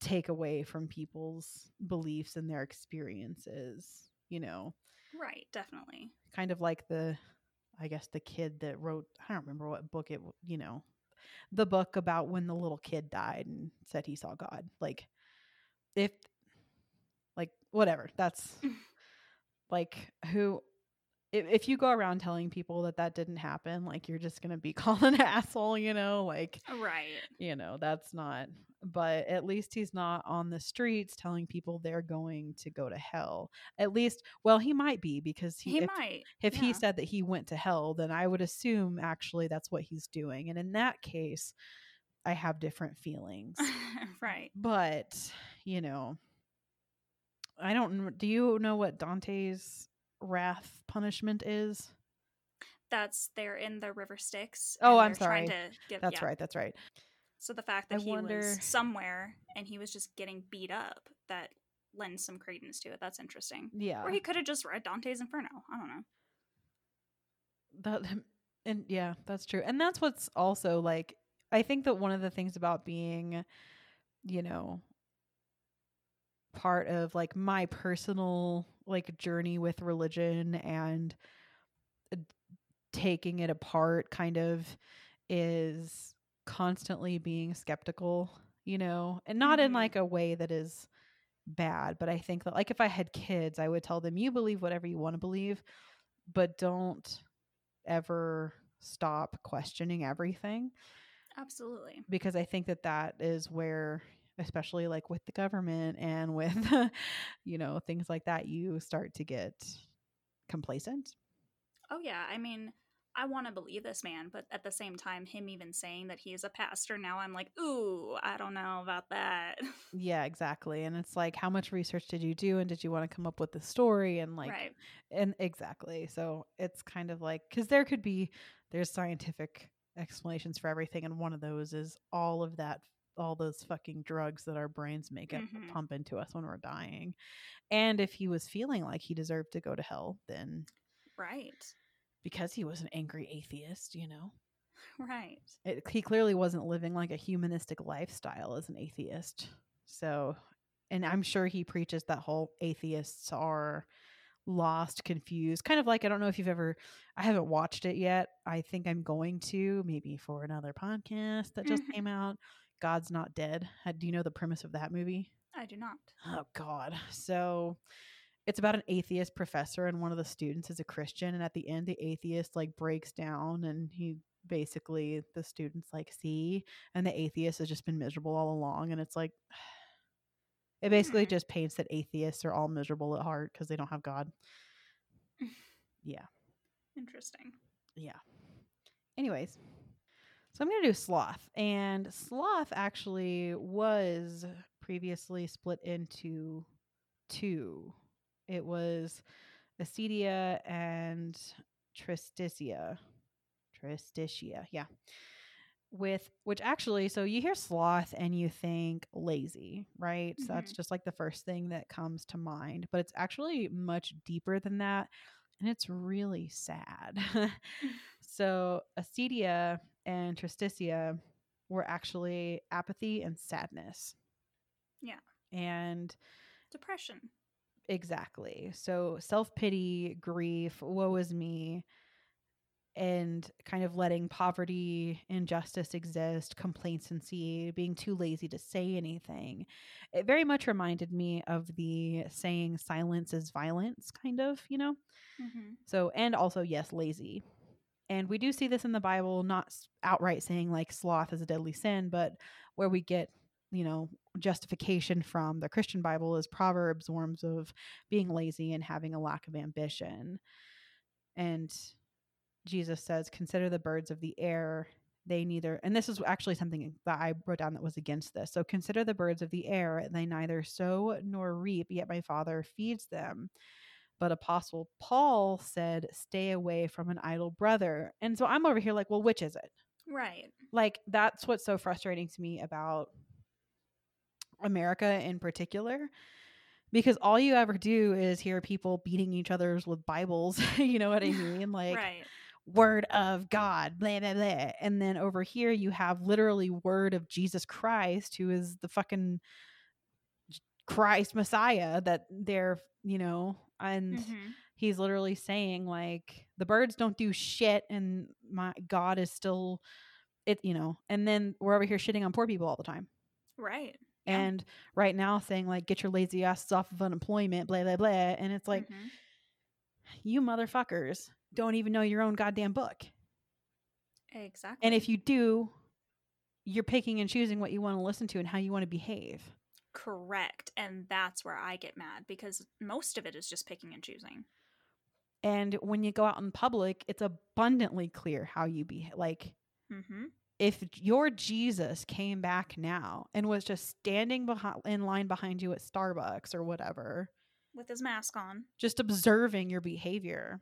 take away from people's beliefs and their experiences you know Right, definitely. kind of like the i guess the kid that wrote i don't remember what book it you know the book about when the little kid died and said he saw god like if like whatever that's [laughs] like who if, if you go around telling people that that didn't happen like you're just gonna be [laughs] called an asshole you know like uh, Right. you know that's not but at least he's not on the streets telling people they're going to go to hell at least well he might be because he, He, if, might. if he said that he went to hell then i would assume actually that's what he's doing and in that case i have different feelings [laughs] right. but you know i don't do you know what dante's wrath punishment is That's they're in the river Styx. Oh, I'm sorry. To get, that's yeah. right that's right So the fact I that he wonder- was somewhere and he was just getting beat up that lends some credence to it. That's interesting. yeah Or he could have just read Dante's Inferno. I don't know. that and yeah that's true and that's what's also like i think that one of the things about being you know part of like my personal like journey with religion and uh, taking it apart kind of is constantly being skeptical you know and not in Mhm. like a way that is bad but i think that like if i had kids i would tell them you believe whatever you want to believe but don't ever stop questioning everything Absolutely. because I think that that is where, especially like with the government and with, [laughs] you know, things like that, you start to get complacent. Oh yeah, I mean, I want to believe this man, but at the same time, him even saying that he's a pastor now, I'm like, ooh, I don't know about that. [laughs] Yeah, exactly. And it's like, how much research did you do? And did you want to come up with the story? And like, right. and exactly. So it's kind of like, because there could be, there's scientific explanations for everything. And one of those is all of that, all those fucking drugs that our brains make up Mhm. pump into us when we're dying. And if he was feeling like he deserved to go to hell, then Right. because he was an angry atheist, you know, [laughs] Right. it, he clearly wasn't living like a humanistic lifestyle as an atheist. So, and I'm sure he preaches that whole atheists are lost, confused, kind of like I don't know if you've ever, I haven't watched it yet. I think I'm going to maybe for another podcast that just Mhm. came out. God's Not Dead. Do you know the premise of that movie? I do not. Oh God. So it's about an atheist professor and one of the students is a Christian and at the end the atheist like breaks down and he basically the students like see and the atheist has just been miserable all along and it's like [sighs] it basically Hmm. just paints that atheists are all miserable at heart because they don't have God. [laughs] Yeah. Interesting. Yeah. Anyways, so I'm going to do sloth. And sloth actually was previously split into two. It was Acedia and Tristitia. Tristitia, yeah. with which actually so you hear sloth and you think lazy right so that's mm-hmm. just like the first thing that comes to mind but it's actually much deeper than that and it's really sad [laughs] mm. so acedia and tristitia were actually apathy and sadness Yeah. and Depression. exactly so self-pity grief woe is me and kind of letting poverty, injustice exist, complacency, being too lazy to say anything. It very much reminded me of the saying silence is violence, kind of, you know? Mm-hmm. So, and also, yes, lazy. And we do see this in the Bible, not outright saying like sloth is a deadly sin, but where we get, you know, justification from the Christian Bible is Proverbs, worms of being lazy and having a lack of ambition. And Jesus says, Consider the birds of the air. They neither, and this is actually something that I wrote down that was against this. So, consider the birds of the air. They neither sow nor reap, yet my Father feeds them. But Apostle Paul said, Stay away from an idle brother. And so I'm over here like, Well, which is it? Right. Like, that's what's so frustrating to me about America in particular. Because all you ever do is hear people beating each other's with Bibles. [laughs] you know what I [laughs] mean? Like, right. word of God, blah, blah, blah. And then over here, you have literally word of Jesus Christ, who is the fucking Christ Messiah that they're, you know, and Mhm. he's literally saying, like, the birds don't do shit, and my God is still, it, you know, and then we're over here shitting on poor people all the time. Right. Yeah. And right now saying, like, get your lazy asses off of unemployment, blah, blah, blah. And it's like, Mhm. you motherfuckers don't even know your own goddamn book. exactly. And if you do, you're picking and choosing what you want to listen to and how you want to behave. Correct, and that's where I get mad because most of it is just picking and choosing. And when you go out in public, it's abundantly clear how you be like Mm-hmm. if your Jesus came back now and was just standing behind in line behind you at Starbucks or whatever, With his mask on. just observing your behavior.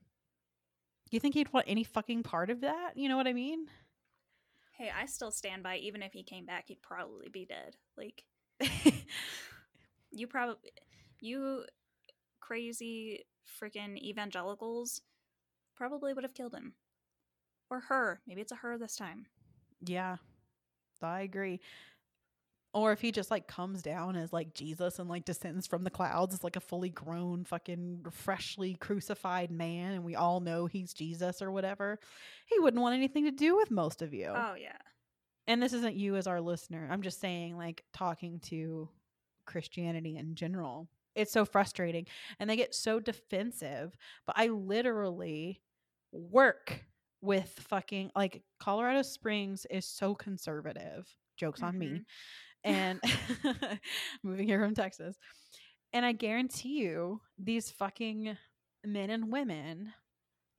You think he'd want any fucking part of that? You know what I mean? Hey, I still stand by. Even if he came back, he'd probably be dead. Like [laughs] you probably, you crazy freaking evangelicals probably would have killed him, or her. Maybe it's a her this time. Yeah, I agree. Or if he just like comes down as like Jesus and like descends from the clouds as like a fully grown, fucking freshly crucified man, and we all know he's Jesus or whatever, he wouldn't want anything to do with most of you. Oh yeah. And this isn't you as our listener. I'm just saying, like, talking to Christianity in general. It's so frustrating. And they get so defensive. But I literally work with fucking, like, Colorado Springs is so conservative. Joke's on me. Mhm. And [laughs] [laughs] moving here from Texas. And I guarantee you, these fucking men and women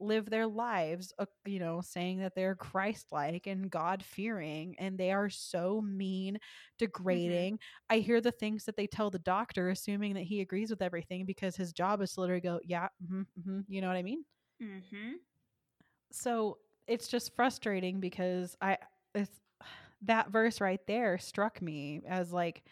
live their lives, uh, you know, saying that they're Christ like and God fearing, and they are so mean, degrading. I hear the things that they tell the doctor, assuming that he agrees with everything because his job is to literally go, yeah, hmm hmm you know what I mean? Mm-hmm. So it's just frustrating because I, it's [sighs] that verse right there struck me as like,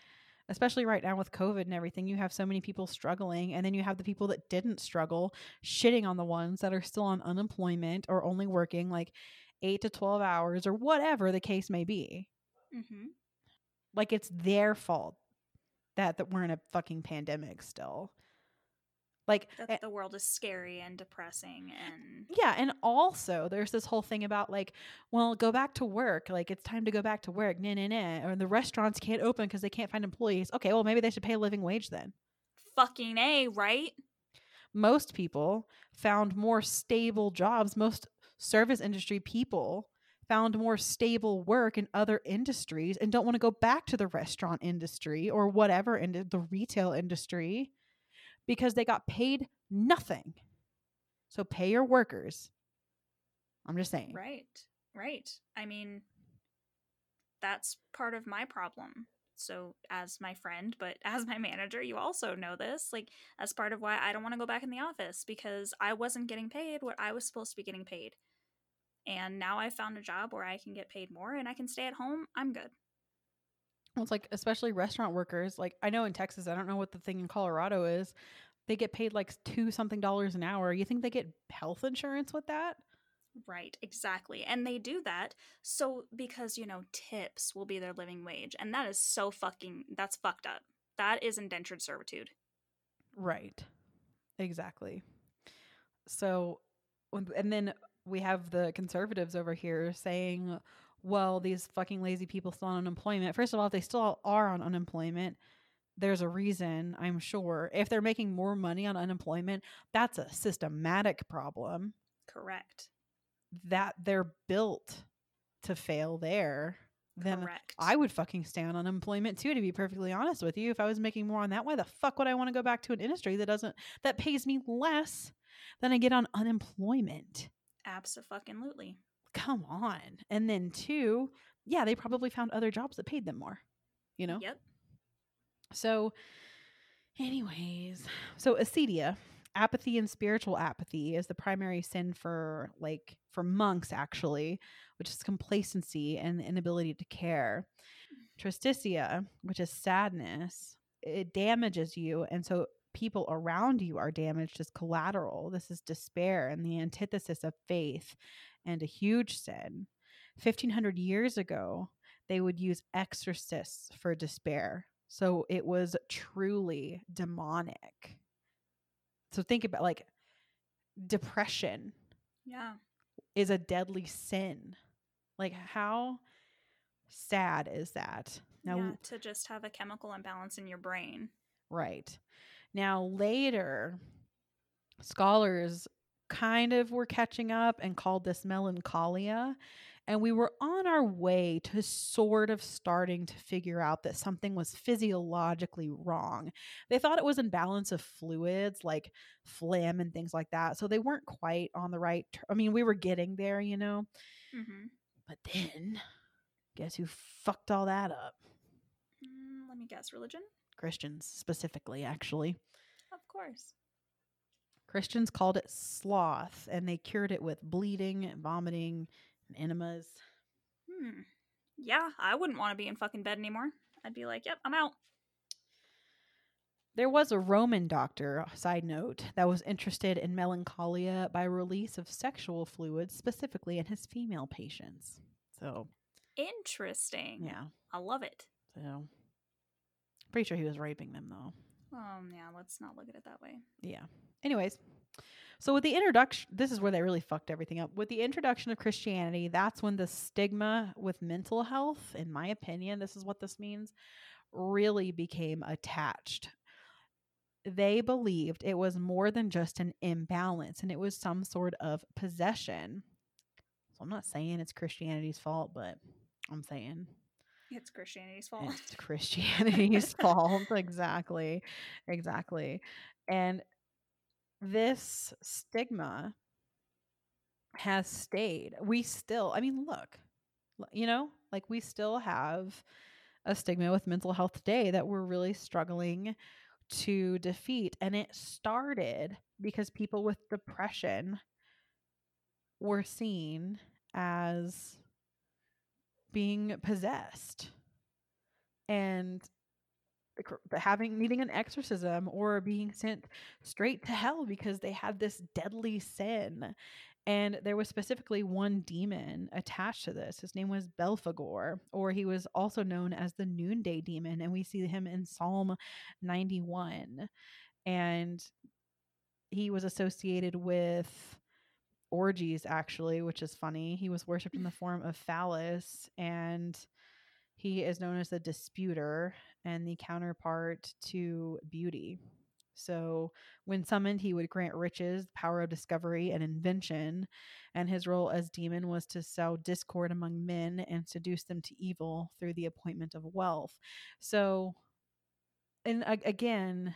especially right now with COVID and everything, you have so many people struggling, and then you have the people that didn't struggle shitting on the ones that are still on unemployment or only working like eight to 12 hours or whatever the case may be. Mm-hmm. Like it's their fault that, that we're in a fucking pandemic still. Like, That eh, the world is scary and depressing and yeah, and also there's this whole thing about like, well, go back to work. Like it's time to go back to work. Nah, nah, nah. Or the restaurants can't open because they can't find employees. Okay, well maybe they should pay a living wage then. fucking a right. Most people found more stable jobs. Most service industry people found more stable work in other industries and don't want to go back to the restaurant industry or whatever in the retail industry because they got paid nothing. So pay your workers. I'm just saying. Right. Right. I mean, that's part of my problem. So, as my friend, but [laughs] as my manager, you also know this. Like, as part of why I don't want to go back in the office because I wasn't getting paid what I was supposed to be getting paid. and now I found a job where I can get paid more and I can stay at home. I'm good. It's like especially restaurant workers. Like I know in Texas, I don't know what the thing in Colorado is. They get paid like two something dollars an hour. You think they get health insurance with that? Right, exactly. And they do that so because, you know, tips will be their living wage. And that is so fucking that's fucked up. That is indentured servitude. Right. Exactly. So and then we have the conservatives over here saying, well, these fucking lazy people still on unemployment. First of all, if they still are on unemployment, there's a reason, I'm sure. If they're making more money on unemployment, that's a systematic problem. Correct. That they're built to fail there. Then Correct. I would fucking stay on unemployment too, to be perfectly honest with you. If I was making more on that, why the fuck would I want to go back to an industry that doesn't that pays me less than I get on unemployment? Absolutely. Come on. And then two, yeah, they probably found other jobs that paid them more. You know? Yep. So, anyways, so acedia, apathy and spiritual apathy is the primary sin for like for monks actually, which is complacency and inability to care. Tristitia, which is sadness, it damages you and so people around you are damaged as collateral. This is despair and the antithesis of faith and a huge sin. 1500 years ago, they would use exorcists for despair so it was truly demonic. So think about like depression Yeah. is a deadly sin. Like how sad is that? Now yeah, to just have a chemical imbalance in your brain. right. Now later scholars kind of were catching up and called this melancholia and we were on our way to sort of starting to figure out that something was physiologically wrong. They thought it was imbalance of fluids like phlegm and things like that. So they weren't quite on the right. Ter- I mean, we were getting there, you know. Mm-hmm. But then, guess who fucked all that up? Mm, let me guess. Religion? Christians, specifically, actually. Of course. Christians called it sloth and they cured it with bleeding, vomiting, and enemas. Hmm. Yeah, I wouldn't want to be in fucking bed anymore. I'd be like, yep, I'm out. There was a Roman doctor, side note, that was interested in melancholia by release of sexual fluids, specifically in his female patients. So, Interesting. yeah. I love it. So, pretty sure he was raping them, though. Um, yeah, let's not look at it that way. Yeah. Anyways, so with the introduction, this is where they really fucked everything up. With the introduction of Christianity, that's when the stigma with mental health, in my opinion, this is what this means, really became attached. They believed it was more than just an imbalance and it was some sort of possession. So I'm not saying it's Christianity's fault, but I'm saying It's Christianity's fault. it's [laughs] Christianity's fault. Exactly. Exactly. And this stigma has stayed. We still, I mean, look, you know, like we still have a stigma with mental health today that we're really struggling to defeat. And it started because people with depression were seen as being possessed and having needing an exorcism or being sent straight to hell because they had this deadly sin. And there was specifically one demon attached to this. His name was belphegor or he was also known as the noonday demon and we see him in psalm 91 and he was associated with orgies actually which is funny. He was worshipped in the [laughs] form of phallus and he is known as the disputer and the counterpart to beauty. So when summoned he would grant riches power of discovery and invention and his role as demon was to sow discord among men and seduce them to evil through the appointment of wealth. So and again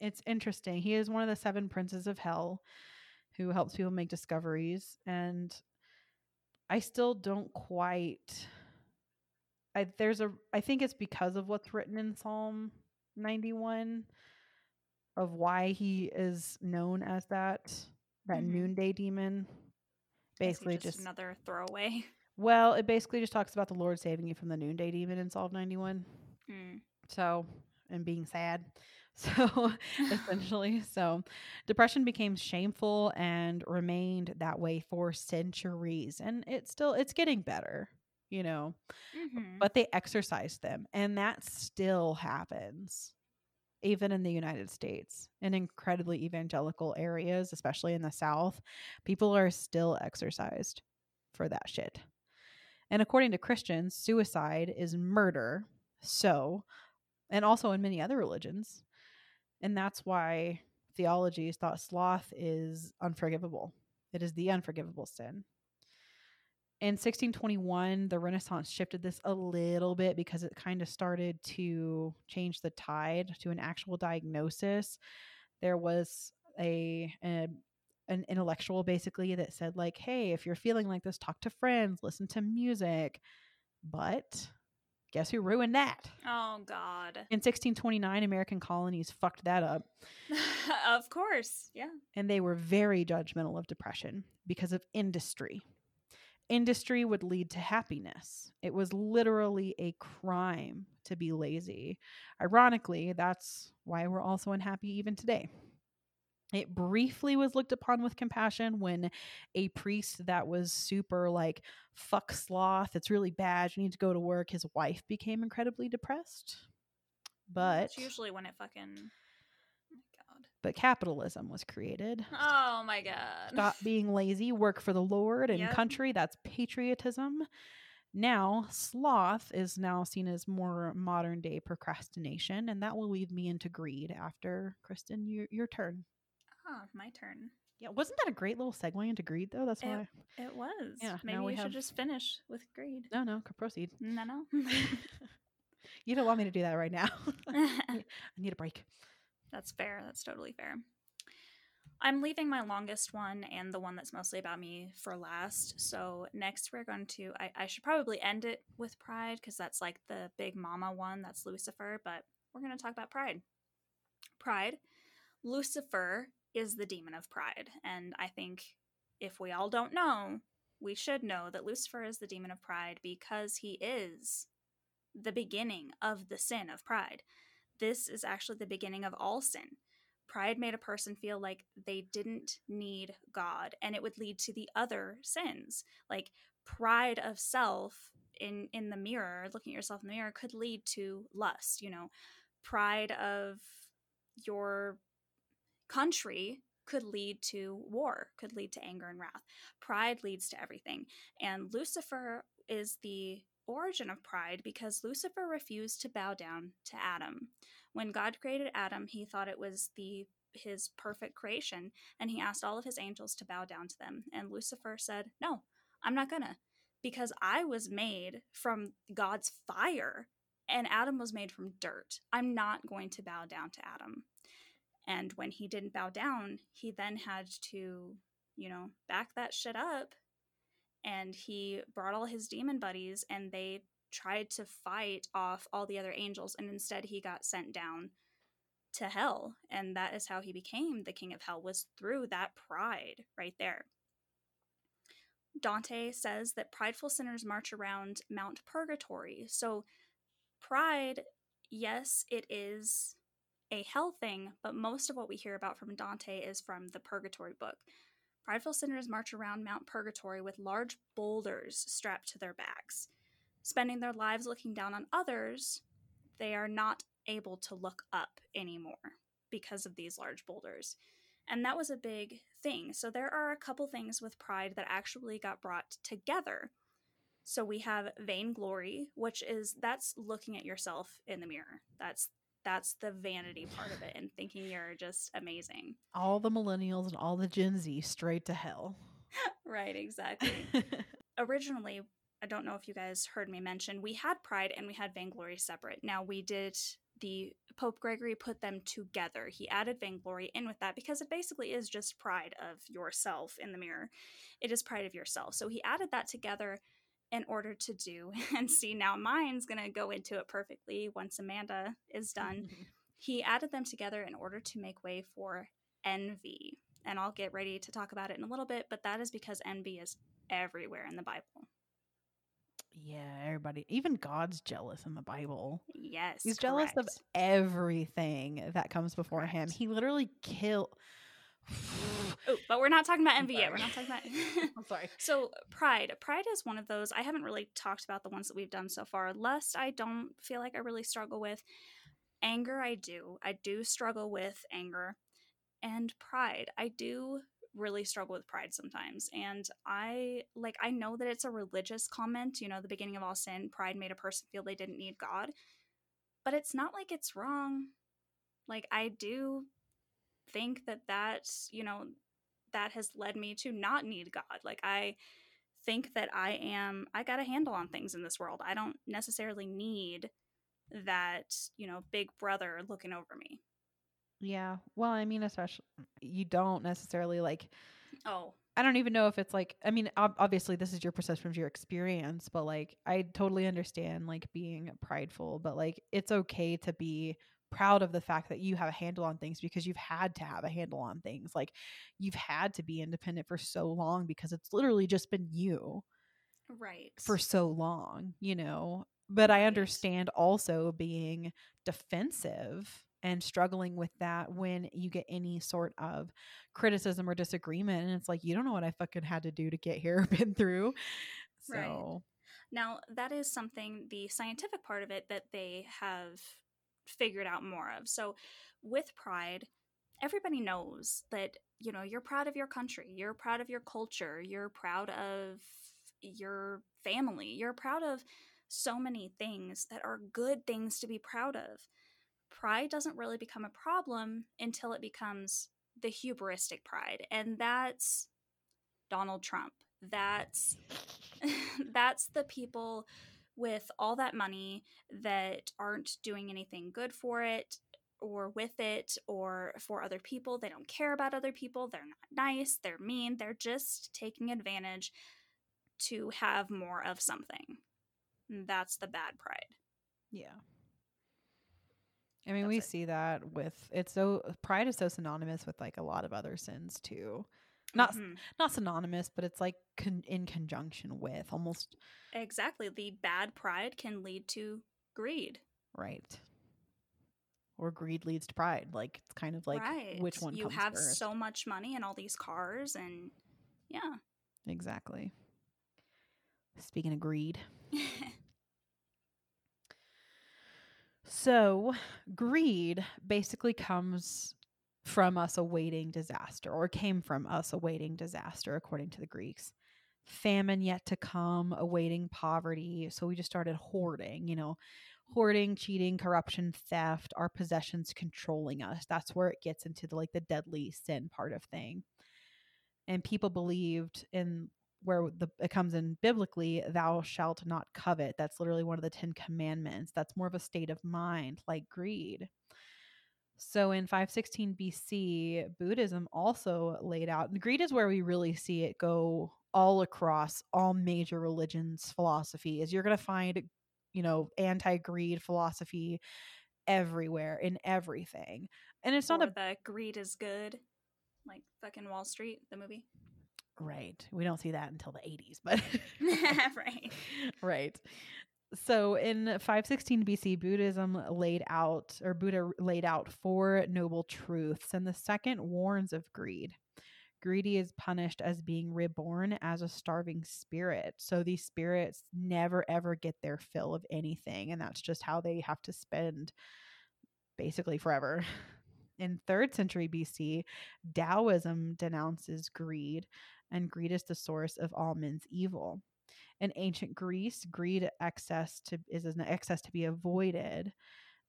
it's interesting he is one of the seven princes of hell who helps people make discoveries and i still don't quite I, there's a i think it's because of what's written in psalm 91 of why he is known as that that Mhm. noonday demon Basically, just, just another throwaway. [laughs] well, it basically just talks about the Lord saving you from the noonday demon in Psalm 91. Mm. So, and being sad. [laughs] So, essentially, so depression became shameful and remained that way for centuries. And it's still, it's getting better, you know, Mhm. but they exorcised them. And that still happens, even in the United States, in incredibly evangelical areas, especially in the South. People are still exorcised for that shit. And according to Christians, suicide is murder. So, and also in many other religions. And that's why theologies thought sloth is unforgivable. It is the unforgivable sin. In 1621, the Renaissance shifted this a little bit because it kind of started to change the tide to an actual diagnosis. There was a, a an intellectual basically that said like, "Hey, if you're feeling like this, talk to friends, listen to music." But guess who ruined that? Oh God. In 1629, American colonies fucked that up, [laughs] of course. Yeah. and they were very judgmental of depression because of industry. Industry would lead to happiness. It was literally a crime to be lazy. Ironically, that's why we're also unhappy even today. It briefly was looked upon with compassion when a priest that was super like, fuck sloth, it's really bad, you need to go to work, his wife became incredibly depressed. Mm, but That's usually when it fucking. But capitalism was created. Oh my God. Stop being lazy, work for the Lord and Yep. country. That's patriotism. Now, sloth is now seen as more modern day procrastination, and that will lead me into greed after Kristin, your, your turn. Oh, my turn. Yeah, wasn't that a great little segue into greed though? That's why. It was. Yeah, Maybe we we should just finish with greed. No, no, proceed. No, no. [laughs] you don't want me to do that right now. [laughs] [laughs] I need a break. That's fair. That's totally fair. I'm leaving my longest one and the one that's mostly about me for last. So next we're going to I, I should probably end it with pride because that's like the big mama one, that's Lucifer, but we're gonna talk about pride. Pride. Lucifer is the demon of pride. And I think if we all don't know, we should know that Lucifer is the demon of pride because he is the beginning of the sin of pride. This is actually the beginning of all sin. Pride made a person feel like they didn't need God, and it would lead to the other sins. Like pride of self in in the mirror, looking at yourself in the mirror, could lead to lust. You know, pride of your country could lead to war, could lead to anger and wrath. Pride leads to everything, and Lucifer is the origin of pride because Lucifer refused to bow down to Adam. When God created Adam, he thought it was the his perfect creation and he asked all of his angels to bow down to them and Lucifer said, "No, I'm not going to because I was made from God's fire and Adam was made from dirt. I'm not going to bow down to Adam." And when he didn't bow down, he then had to, you know, back that shit up and he brought all his demon buddies and they tried to fight off all the other angels and instead he got sent down to hell and that is how he became the king of hell was through that pride right there. Dante says that prideful sinners march around mount purgatory. So pride yes it is a hell thing but most of what we hear about from dante is from the purgatory book Prideful sinners march around Mount Purgatory with large boulders strapped to their backs. Spending their lives looking down on others, they are not able to look up anymore because of these large boulders. And that was a big thing. So there are a couple things with pride that actually got brought together. So we have vainglory, which is that's looking at yourself in the mirror. That's that's the vanity part of it and thinking you're just amazing. All the millennials and all the Gen Z straight to hell. [laughs] Right, exactly. [laughs] originally, I don't know if you guys heard me mention, we had Pride and we had Vainglory separate. Now we did the Pope Gregory put them together. He added Vainglory in with that because it basically is just pride of yourself in the mirror. It is pride of yourself. So he added that together in order to do [laughs] and see now mine's going to go into it perfectly once Amanda is done. [laughs] He added them together in order to make way for envy. and I'll get ready to talk about it in a little bit, but that is because envy is everywhere in the Bible. Yeah, everybody, even God's jealous in the Bible. Yes. He's jealous of everything that comes before him. He literally killed. Oh, but we're not talking about envy yet. We're not talking about [laughs] I'm sorry. So, pride. Pride is one of those. I haven't really talked about the ones that we've done so far. Lust, I don't feel like I really struggle with. Anger, I do. I do struggle with anger. And pride, I do really struggle with pride sometimes. And I like, I know that it's a religious comment, you know, the beginning of all sin, pride made a person feel they didn't need God. But it's not like it's wrong. Like, I do think that that's, you know, that has led me to not need God. Like I think that I am I got a handle on things in this world. I don't necessarily need that, you know, big brother looking over me. Yeah. Well, I mean, especially you don't necessarily like. Oh, I don't even know if it's like. I mean, ob- obviously, this is your perception of your experience, but like, I totally understand like being prideful, but like, it's okay to be proud of the fact that you have a handle on things because you've had to have a handle on things. Like, you've had to be independent for so long because it's literally just been you right. for so long, you know. But I understand also being defensive and struggling with that when you get any sort of criticism or disagreement. And it's like, you don't know what I fucking had to do to get here, [laughs] been through. Right. So, Now, that is something the scientific part of it that they have figured out more of. So, with pride, everybody knows that, you know, you're proud of your country, you're proud of your culture, you're proud of your family, you're proud of so many things that are good things to be proud of. Pride doesn't really become a problem until it becomes the hubristic pride. And that's Donald Trump. That's [laughs] that's the people with all that money that aren't doing anything good for it or with it or for other people. They don't care about other people. They're not nice. They're mean. They're just taking advantage to have more of something. That's the bad pride. yeah. I mean, That's we it. see that with it's so pride is so synonymous with like a lot of other sins too. Not Mhm. not synonymous, but it's like con- in conjunction with almost exactly. The bad pride can lead to greed. right. Or greed leads to pride. Like it's kind of like right. which one you have first. so much money and all these cars and yeah. exactly. Speaking of greed, [laughs] so greed basically comes from us awaiting disaster, or came from us awaiting disaster, according to the Greeks. Famine yet to come, awaiting poverty. So we just started hoarding, you know, hoarding, cheating, corruption, theft, our possessions controlling us. That's where it gets into the like the deadly sin part of thing. And people believed in where the it comes in biblically, thou shalt not covet. That's literally one of the 10 commandments. That's more of a state of mind like greed. So in 516 BC, Buddhism also laid out, greed is where we really see it go all across all major religions philosophy is you're going to find you know anti-greed philosophy everywhere in everything and it's not or a the greed is good, like fucking Wall Street, the movie. right we don't see that until the 80s but [laughs] right. [laughs] right so in 516 BC Buddhism laid out or Buddha laid out four noble truths and the second warns of greed. Greedy is punished as being reborn as a starving spirit. So these spirits never ever get their fill of anything and that's just how they have to spend basically forever. [laughs] In 3rd century BC Taoism denounces greed and greed is the source of all men's evil in ancient Greece, greed excess to is an excess to be avoided.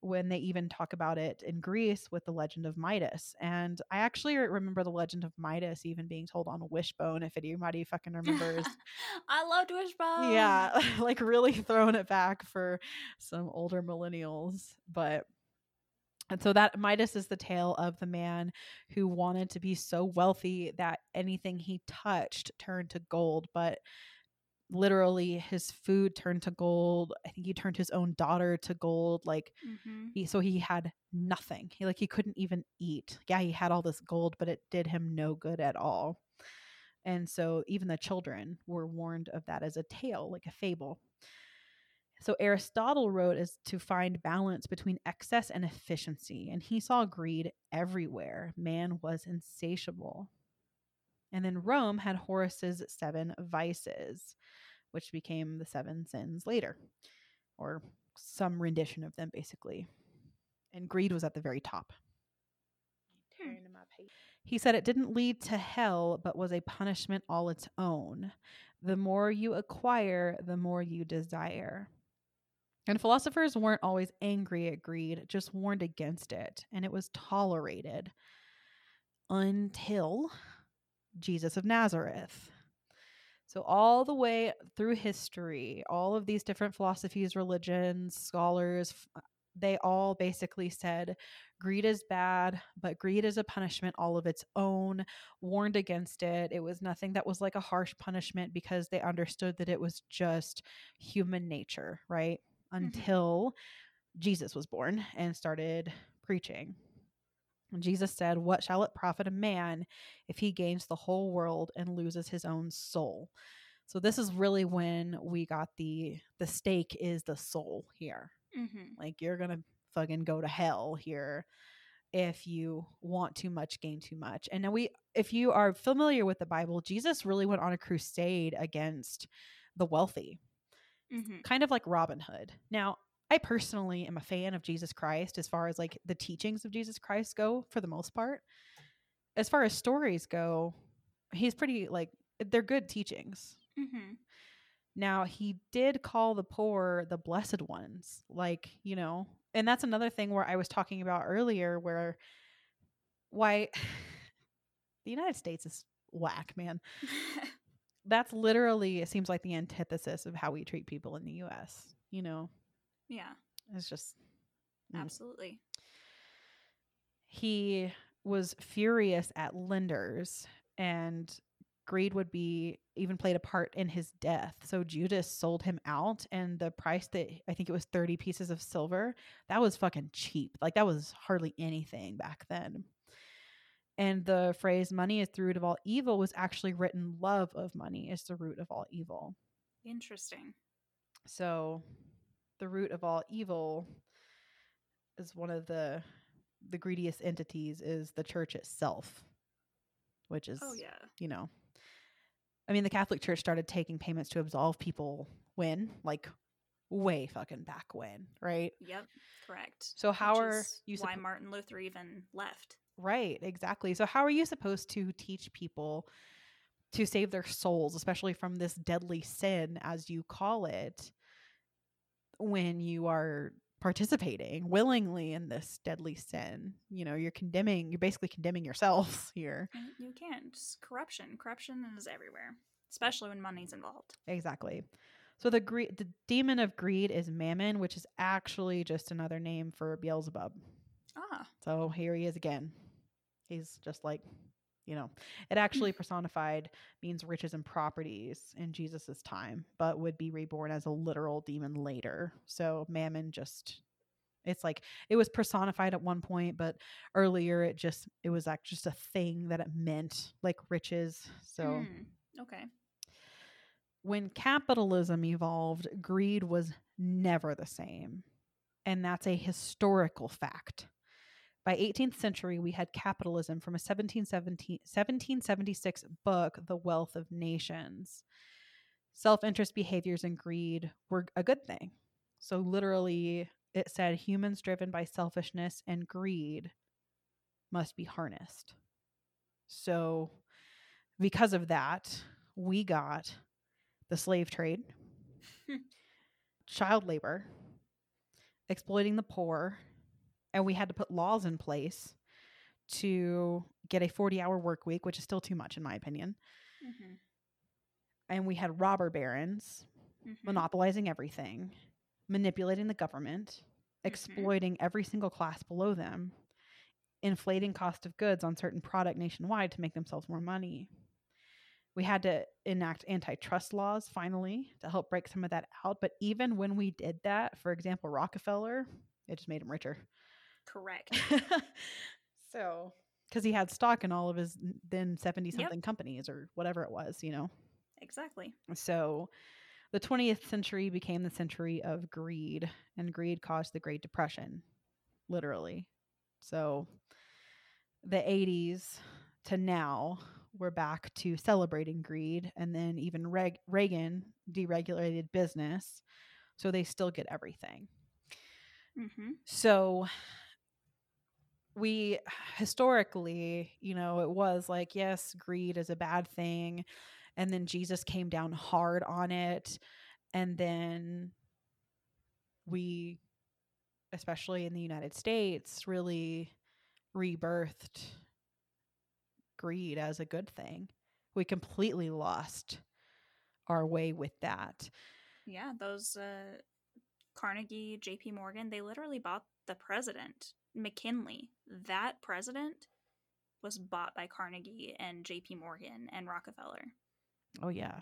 When they even talk about it in Greece with the legend of Midas, and I actually remember the legend of Midas even being told on Wishbone. If anybody fucking remembers, [laughs] I loved Wishbone. yeah, [laughs] like really throwing it back for some older millennials. But and so that Midas is the tale of the man who wanted to be so wealthy that anything he touched turned to gold, but literally his food turned to gold. I think he turned his own daughter to gold. Like Mm-hmm. he, so he had nothing. He like he couldn't even eat. Yeah, he had all this gold, but it did him no good at all. And so even the children were warned of that as a tale, like a fable. So Aristotle wrote as to find balance between excess and efficiency, and he saw greed everywhere. Man was insatiable. And then Rome had Horace's seven vices, which became the seven sins later, or some rendition of them, basically. And greed was at the very top. Hmm. Turn to my page. He said it didn't lead to hell, but was a punishment all its own. The more you acquire, the more you desire. And philosophers weren't always angry at greed, just warned against it, and it was tolerated until Jesus of Nazareth. So, all the way through history, all of these different philosophies, religions, scholars, uh, they all basically said greed is bad, but greed is a punishment all of its own, warned against it. It was nothing that was like a harsh punishment because they understood that it was just human nature, right? Mm-hmm. Until Jesus was born and started preaching. Jesus said, What shall it profit a man if he gains the whole world and loses his own soul? So this is really when we got the the stake is the soul here. Mm-hmm. Like you're gonna fucking go to hell here if you want too much, gain too much. And now we if you are familiar with the Bible, Jesus really went on a crusade against the wealthy Mm-hmm. kind of like Robin Hood. Now, I personally am a fan of Jesus Christ as far as like the teachings of Jesus Christ go for the most part. As far as stories go, he's pretty like they're good teachings. Mm-hmm. Now, he did call the poor the blessed ones, like, you know, and that's another thing where I was talking about earlier where why [sighs] the United States is whack, man. [laughs] That's literally it seems like the antithesis of how we treat people in the US, you know. Yeah, It's just absolutely. he was furious at lenders and greed would be even played a part in his death. So Judas sold him out and the price that I think it was 30 pieces of silver, that was fucking cheap. Like that was hardly anything back then. And the phrase money is the root of all evil was actually written love of money is the root of all evil. Interesting. So the root of all evil is one of the the greediest entities is the church itself, which is Oh yeah. you know I mean the Catholic Church started taking payments to absolve people when like way fucking back when, right? Yep. Correct. So how Which are you why Martin Luther even left? Right, exactly. So how are you supposed to teach people to save their souls, especially from this deadly sin as you call it, when you are participating willingly in this deadly sin? You know, you're condemning, you're basically condemning yourselves [laughs] here. You can't. Corruption. Corruption is everywhere, especially when money's involved. Exactly. So the gre- the demon of greed is Mammon, which is actually just another name for Beelzebub. Ah. So here he is again. He's just like, you know, it actually [laughs] personified means riches and properties in Jesus's time, but would be reborn as a literal demon later. So Mammon just it's like it was personified at one point, but earlier it just it was like just a thing that it meant like riches. So Hmm. Okay. when capitalism evolved, greed was never the same. And that's a historical fact. By 18th century, we had capitalism from a 1776 book, The Wealth of Nations. Self interest behaviors and greed were a good thing. So, literally, it said humans driven by selfishness and greed must be harnessed. So, because of that, we got the slave trade, [laughs] child labor, exploiting the poor, and we had to put laws in place to get a 40 hour work week, which is still too much, in my opinion. Mm-hmm. And we had robber barons Mm-hmm. monopolizing everything, manipulating the government, exploiting every single class below them, inflating cost of goods on certain product nationwide to make themselves more money. we had to enact antitrust laws finally to help break some of that out. But even when we did that, for example, Rockefeller, it just made him richer. Correct. [laughs] so, because he had stock in all of his then 70 something yep. companies or whatever it was, you know? Exactly. So, the 20th century became the century of greed, and greed caused the Great Depression, literally. So, the 80s to now, we're back to celebrating greed. And then even Reg- Reagan deregulated business. So they still get everything. Mm-hmm. So we historically, you know, it was like, yes, greed is a bad thing. And then Jesus came down hard on it. And then we, especially in the United States, really rebirthed greed as a good thing. We completely lost our way with that. Yeah, those uh, Carnegie, JP Morgan, they literally bought the president, McKinley. That president was bought by Carnegie and JP Morgan and Rockefeller. Oh yeah.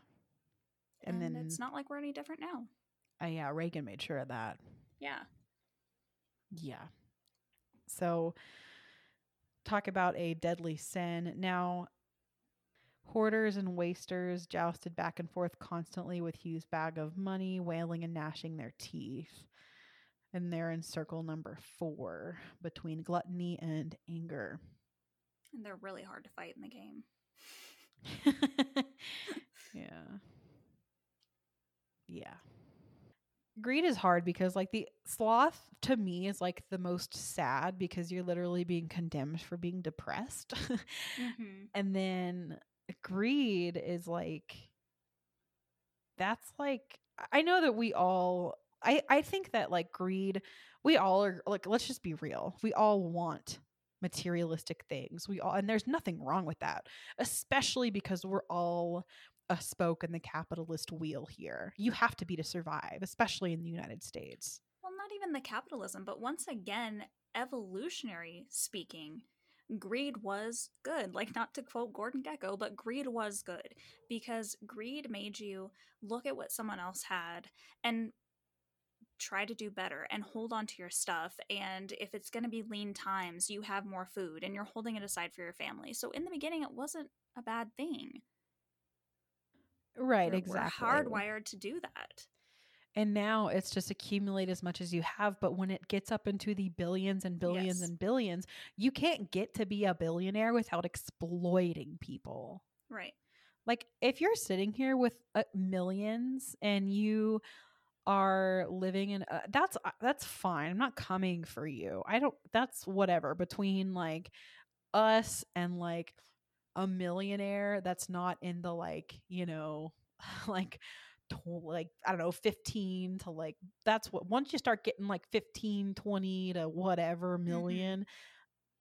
And, and then it's not like we're any different now. Uh, yeah, Reagan made sure of that. Yeah. Yeah. So talk about a deadly sin. Now, hoarders and wasters jousted back and forth constantly with Hugh's bag of money, wailing and gnashing their teeth. And they're in circle number four between gluttony and anger. And they're really hard to fight in the game. [laughs] yeah. Yeah greed is hard because like the sloth to me is like the most sad because you're literally being condemned for being depressed [laughs] mm-hmm. and then greed is like that's like i know that we all i i think that like greed we all are like let's just be real we all want materialistic things we all and there's nothing wrong with that especially because we're all a spoke in the capitalist wheel here. You have to be to survive, especially in the United States. Well, not even the capitalism, but once again, evolutionary speaking, greed was good. Like, not to quote Gordon Gekko, but greed was good because greed made you look at what someone else had and try to do better and hold on to your stuff. And if it's going to be lean times, you have more food and you're holding it aside for your family. So, in the beginning, it wasn't a bad thing. Right, we're, exactly. We're hardwired to do that. And now it's just accumulate as much as you have. But when it gets up into the billions and billions yes. and billions, you can't get to be a billionaire without exploiting people. Right. Like if you're sitting here with uh, millions and you are living in uh, that's uh, that's fine. I'm not coming for you. I don't that's whatever between like us and like a millionaire that's not in the like, you know, [laughs] like like I don't know 15 to like that's what once you start getting like 15 20 to whatever 1000000 mm-hmm.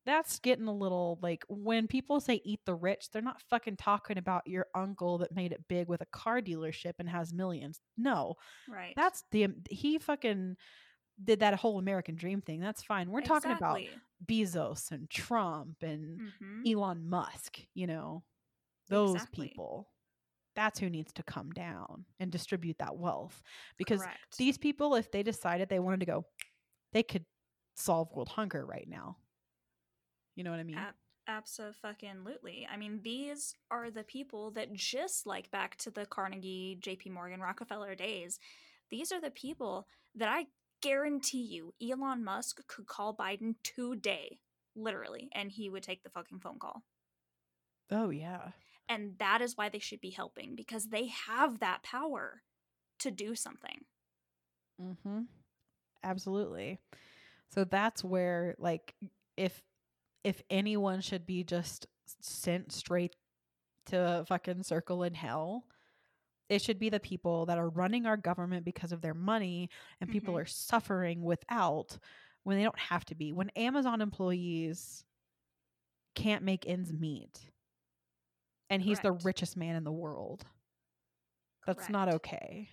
That's getting a little like when people say eat the rich they're not fucking talking about your uncle that made it big with a car dealership and has millions no right that's the he fucking did that whole American dream thing. That's fine. We're exactly. talking about Bezos and Trump and mm-hmm. Elon Musk, you know, those exactly. people. That's who needs to come down and distribute that wealth. Because Correct. these people, if they decided they wanted to go, they could solve world hunger right now. You know what I mean? Absolutely. I mean, these are the people that just like back to the Carnegie, JP Morgan, Rockefeller days. These are the people that I guarantee you Elon Musk could call Biden today, literally, and he would take the fucking phone call. Oh, yeah. And that is why they should be helping because they have that power to do something. Mm hmm. Absolutely. So that's where like if if anyone should be just sent straight to a fucking circle in hell, it should be the people that are running our government because of their money and people mm-hmm. are suffering without when they don't have to be. When Amazon employees can't make ends meet and he's Correct. the richest man in the world. That's Correct. not okay.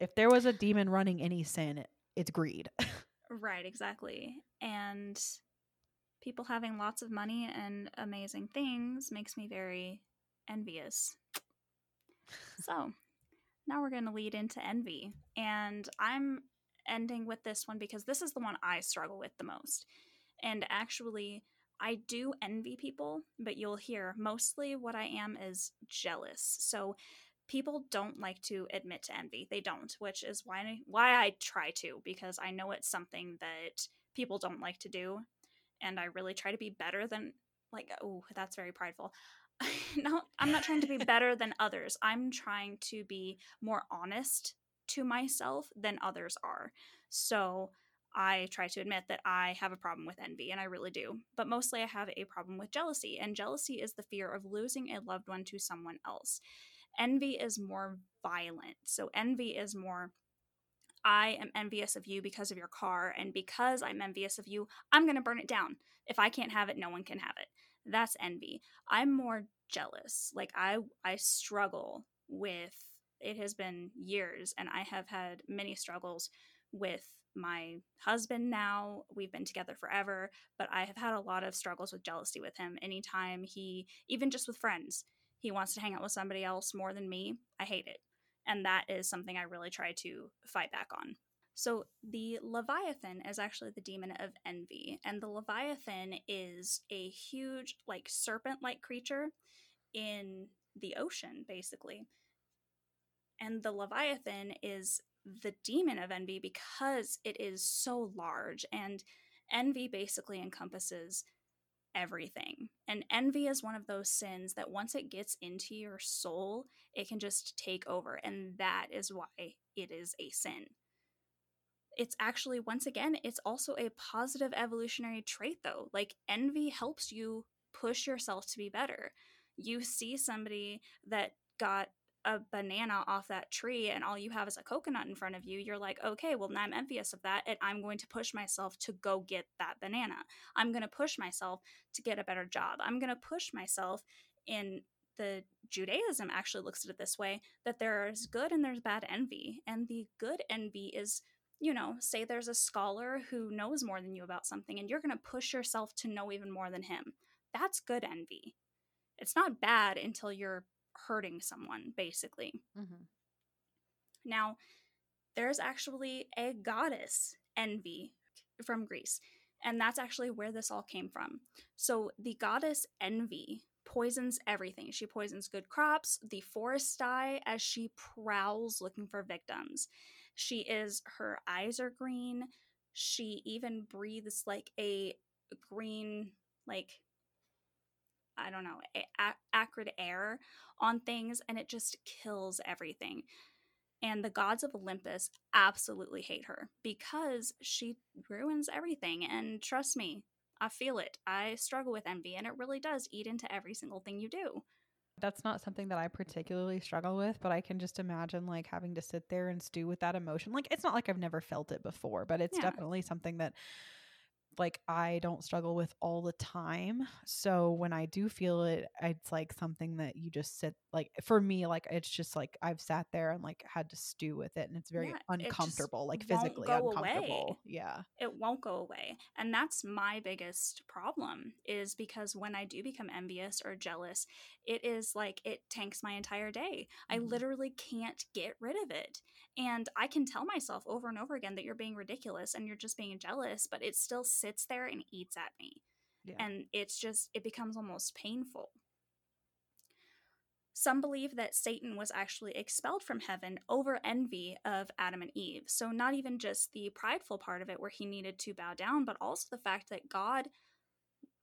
If there was a demon running any sin, it's greed. [laughs] right, exactly. And people having lots of money and amazing things makes me very envious. so now we're going to lead into envy. And I'm ending with this one because this is the one I struggle with the most. And actually, I do envy people, but you'll hear mostly what I am is jealous. So people don't like to admit to envy. They don't, which is why why I try to because I know it's something that people don't like to do and I really try to be better than like oh, that's very prideful. [laughs] no, I'm not trying to be [laughs] better than others. I'm trying to be more honest to myself than others are. So I try to admit that I have a problem with envy, and I really do. But mostly I have a problem with jealousy, and jealousy is the fear of losing a loved one to someone else. Envy is more violent. So envy is more I am envious of you because of your car, and because I'm envious of you, I'm going to burn it down. If I can't have it, no one can have it. That's envy. I'm more jealous. Like I I struggle with it has been years and I have had many struggles with my husband now. We've been together forever, but I have had a lot of struggles with jealousy with him. Anytime he, even just with friends, he wants to hang out with somebody else more than me, I hate it. And that is something I really try to fight back on. So, the Leviathan is actually the demon of envy. And the Leviathan is a huge, like, serpent like creature in the ocean, basically. And the Leviathan is the demon of envy because it is so large and envy basically encompasses everything. And envy is one of those sins that once it gets into your soul, it can just take over. And that is why it is a sin. It's actually, once again, it's also a positive evolutionary trait, though. Like, envy helps you push yourself to be better. You see somebody that got a banana off that tree and all you have is a coconut in front of you, you're like, okay, well, now I'm envious of that and I'm going to push myself to go get that banana. I'm going to push myself to get a better job. I'm going to push myself in the Judaism actually looks at it this way that there's good and there's bad envy. And the good envy is, you know, say there's a scholar who knows more than you about something and you're going to push yourself to know even more than him. That's good envy. It's not bad until you're hurting someone, basically. Mm-hmm. Now, there's actually a goddess, Envy, from Greece. And that's actually where this all came from. So the goddess Envy poisons everything. She poisons good crops, the forest die as she prowls looking for victims. She is, her eyes are green. She even breathes like a green, like I don't know, a- acrid air on things and it just kills everything. And the gods of Olympus absolutely hate her because she ruins everything. And trust me, I feel it. I struggle with envy and it really does eat into every single thing you do. That's not something that I particularly struggle with, but I can just imagine like having to sit there and stew with that emotion. Like it's not like I've never felt it before, but it's yeah. definitely something that like I don't struggle with all the time. So when I do feel it, it's like something that you just sit like for me, like it's just like I've sat there and like had to stew with it and it's very yeah, uncomfortable, it like physically uncomfortable. Away. Yeah. It won't go away. And that's my biggest problem is because when I do become envious or jealous, it is like it tanks my entire day. Mm-hmm. I literally can't get rid of it. And I can tell myself over and over again that you're being ridiculous and you're just being jealous, but it still sits there and eats at me. Yeah. And it's just, it becomes almost painful. Some believe that Satan was actually expelled from heaven over envy of Adam and Eve. So, not even just the prideful part of it where he needed to bow down, but also the fact that God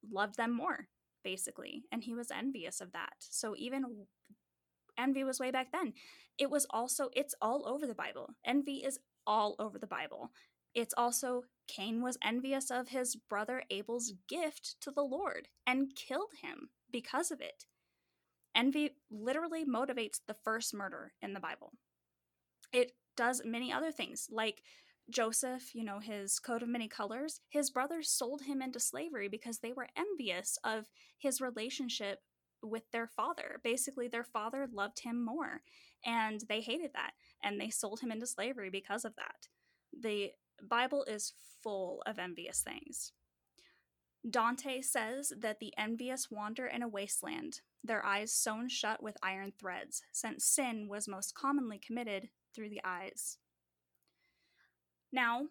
loved them more, basically. And he was envious of that. So, even envy was way back then. It was also, it's all over the Bible. Envy is all over the Bible. It's also Cain was envious of his brother Abel's gift to the Lord and killed him because of it. Envy literally motivates the first murder in the Bible. It does many other things, like Joseph, you know, his coat of many colors, his brothers sold him into slavery because they were envious of his relationship with their father. Basically, their father loved him more, and they hated that, and they sold him into slavery because of that. The Bible is full of envious things. Dante says that the envious wander in a wasteland, their eyes sewn shut with iron threads, since sin was most commonly committed through the eyes. Now,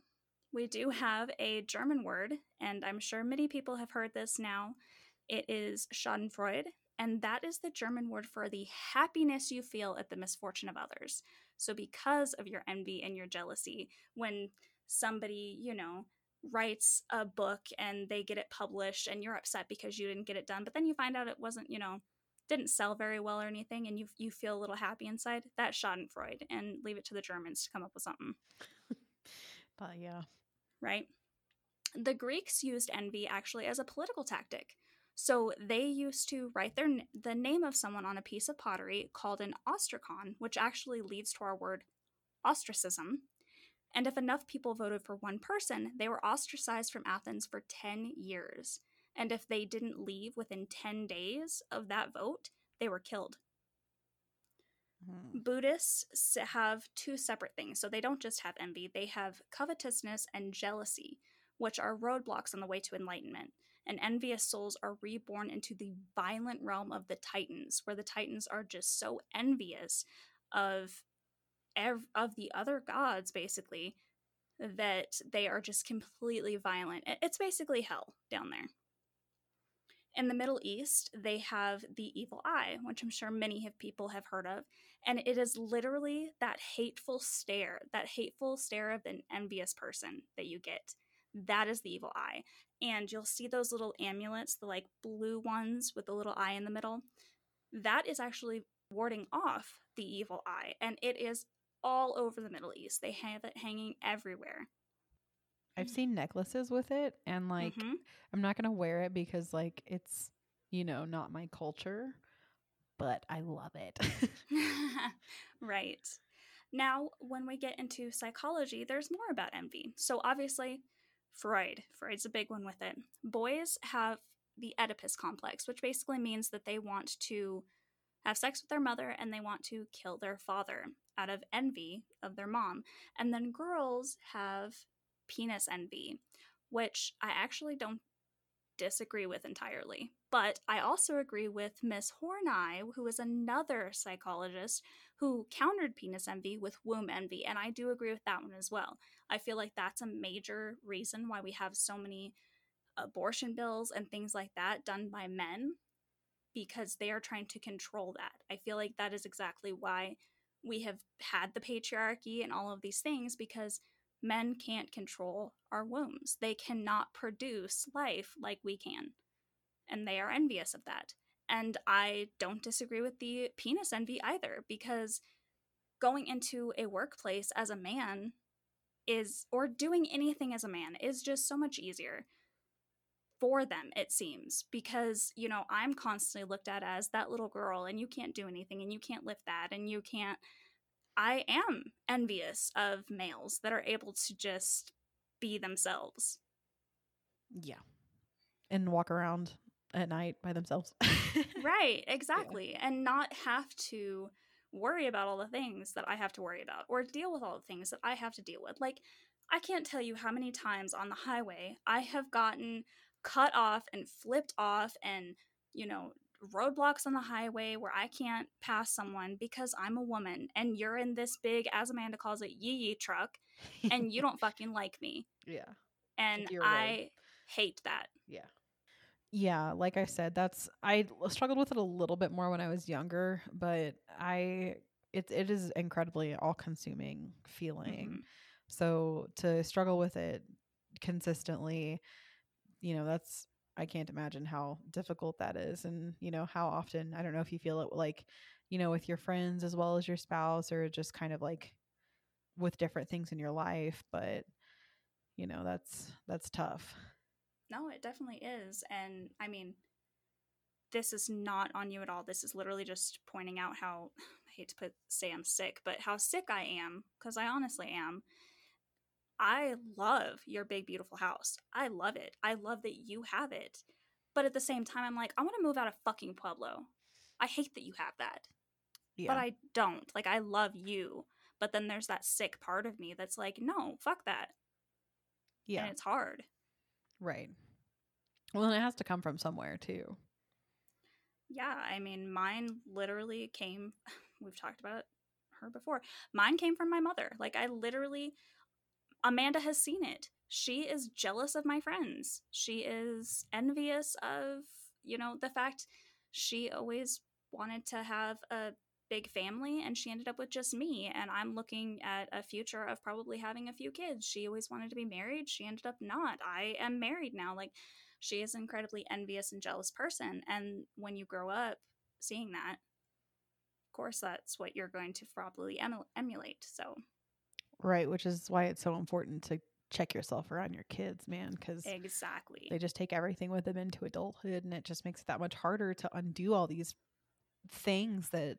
we do have a German word, and I'm sure many people have heard this now. It is Schadenfreude, and that is the German word for the happiness you feel at the misfortune of others. So, because of your envy and your jealousy, when somebody, you know, writes a book and they get it published and you're upset because you didn't get it done, but then you find out it wasn't, you know, didn't sell very well or anything and you you feel a little happy inside, that's Schadenfreude and leave it to the Germans to come up with something. [laughs] but yeah. Right? The Greeks used envy actually as a political tactic. So they used to write their the name of someone on a piece of pottery called an ostracon, which actually leads to our word ostracism. And if enough people voted for one person, they were ostracized from Athens for 10 years. And if they didn't leave within 10 days of that vote, they were killed. Mm. Buddhists have two separate things. So they don't just have envy, they have covetousness and jealousy, which are roadblocks on the way to enlightenment and envious souls are reborn into the violent realm of the Titans, where the Titans are just so envious of ev- of the other gods, basically, that they are just completely violent. It's basically hell down there. In the Middle East, they have the evil eye, which I'm sure many of people have heard of, and it is literally that hateful stare, that hateful stare of an envious person that you get. That is the evil eye and you'll see those little amulets, the like blue ones with the little eye in the middle. That is actually warding off the evil eye, and it is all over the Middle East. They have it hanging everywhere. I've seen necklaces with it, and like, mm-hmm. I'm not gonna wear it because like it's you know not my culture, but I love it. [laughs] [laughs] right. Now, when we get into psychology, there's more about envy. So, obviously, Freud. Freud's a big one with it. Boys have the Oedipus complex, which basically means that they want to have sex with their mother and they want to kill their father out of envy of their mom. And then girls have penis envy, which I actually don't disagree with entirely. But I also agree with Miss Horney, who is another psychologist who countered penis envy with womb envy. And I do agree with that one as well. I feel like that's a major reason why we have so many abortion bills and things like that done by men because they are trying to control that. I feel like that is exactly why we have had the patriarchy and all of these things because men can't control our wombs. They cannot produce life like we can. And they are envious of that. And I don't disagree with the penis envy either because going into a workplace as a man is, or doing anything as a man, is just so much easier for them, it seems, because, you know, I'm constantly looked at as that little girl and you can't do anything and you can't lift that and you can't I am envious of males that are able to just be themselves. Yeah. And walk around at night by themselves. [laughs] right, exactly. Yeah. And not have to worry about all the things that I have to worry about or deal with all the things that I have to deal with. Like, I can't tell you how many times on the highway I have gotten cut off and flipped off and, you know, roadblocks on the highway where I can't pass someone because I'm a woman and you're in this big, as Amanda calls it, yee yee truck and you don't fucking like me. [laughs] Yeah. And I hate that. Yeah. Yeah, like I said, that's I struggled with it a little bit more when I was younger, but I it it is incredibly all-consuming feeling. Mm-hmm. So to struggle with it consistently, you know, that's I can't imagine how difficult that is. And, you know, how often, I don't know if you feel it like, you know, with your friends as well as your spouse or just kind of like with different things in your life. But, you know, that's, that's tough. No, it definitely is. And I mean, this is not on you at all. This is literally just pointing out how, [sighs] I hate to put, say I'm sick, but how sick I am, because I honestly am. I love your big, beautiful house. I love it. I love that you have it. But at the same time, I'm like, I want to move out of fucking Pueblo. I hate that you have that. Yeah. But I don't. Like, I love you. But then there's that sick part of me that's like, no, fuck that. Yeah. And it's hard. Right. Well, and it has to come from somewhere too. Yeah, I mean, mine literally came, [sighs] we've talked about her before. Mine came from my mother. Like, I literally, Amanda has seen it. She is jealous of my friends. She is envious of, you know, the fact she always wanted to have a big family and she ended up with just me and i'm looking at a future of probably having a few kids. She always wanted to be married. She ended up not. I am married now. Like she is an incredibly envious and jealous person and when you grow up seeing that of course that's what you're going to probably em- emulate so Right, which is why it's so important to check yourself around your kids, man, because exactly they just take everything with them into adulthood and it just makes it that much harder to undo all these things that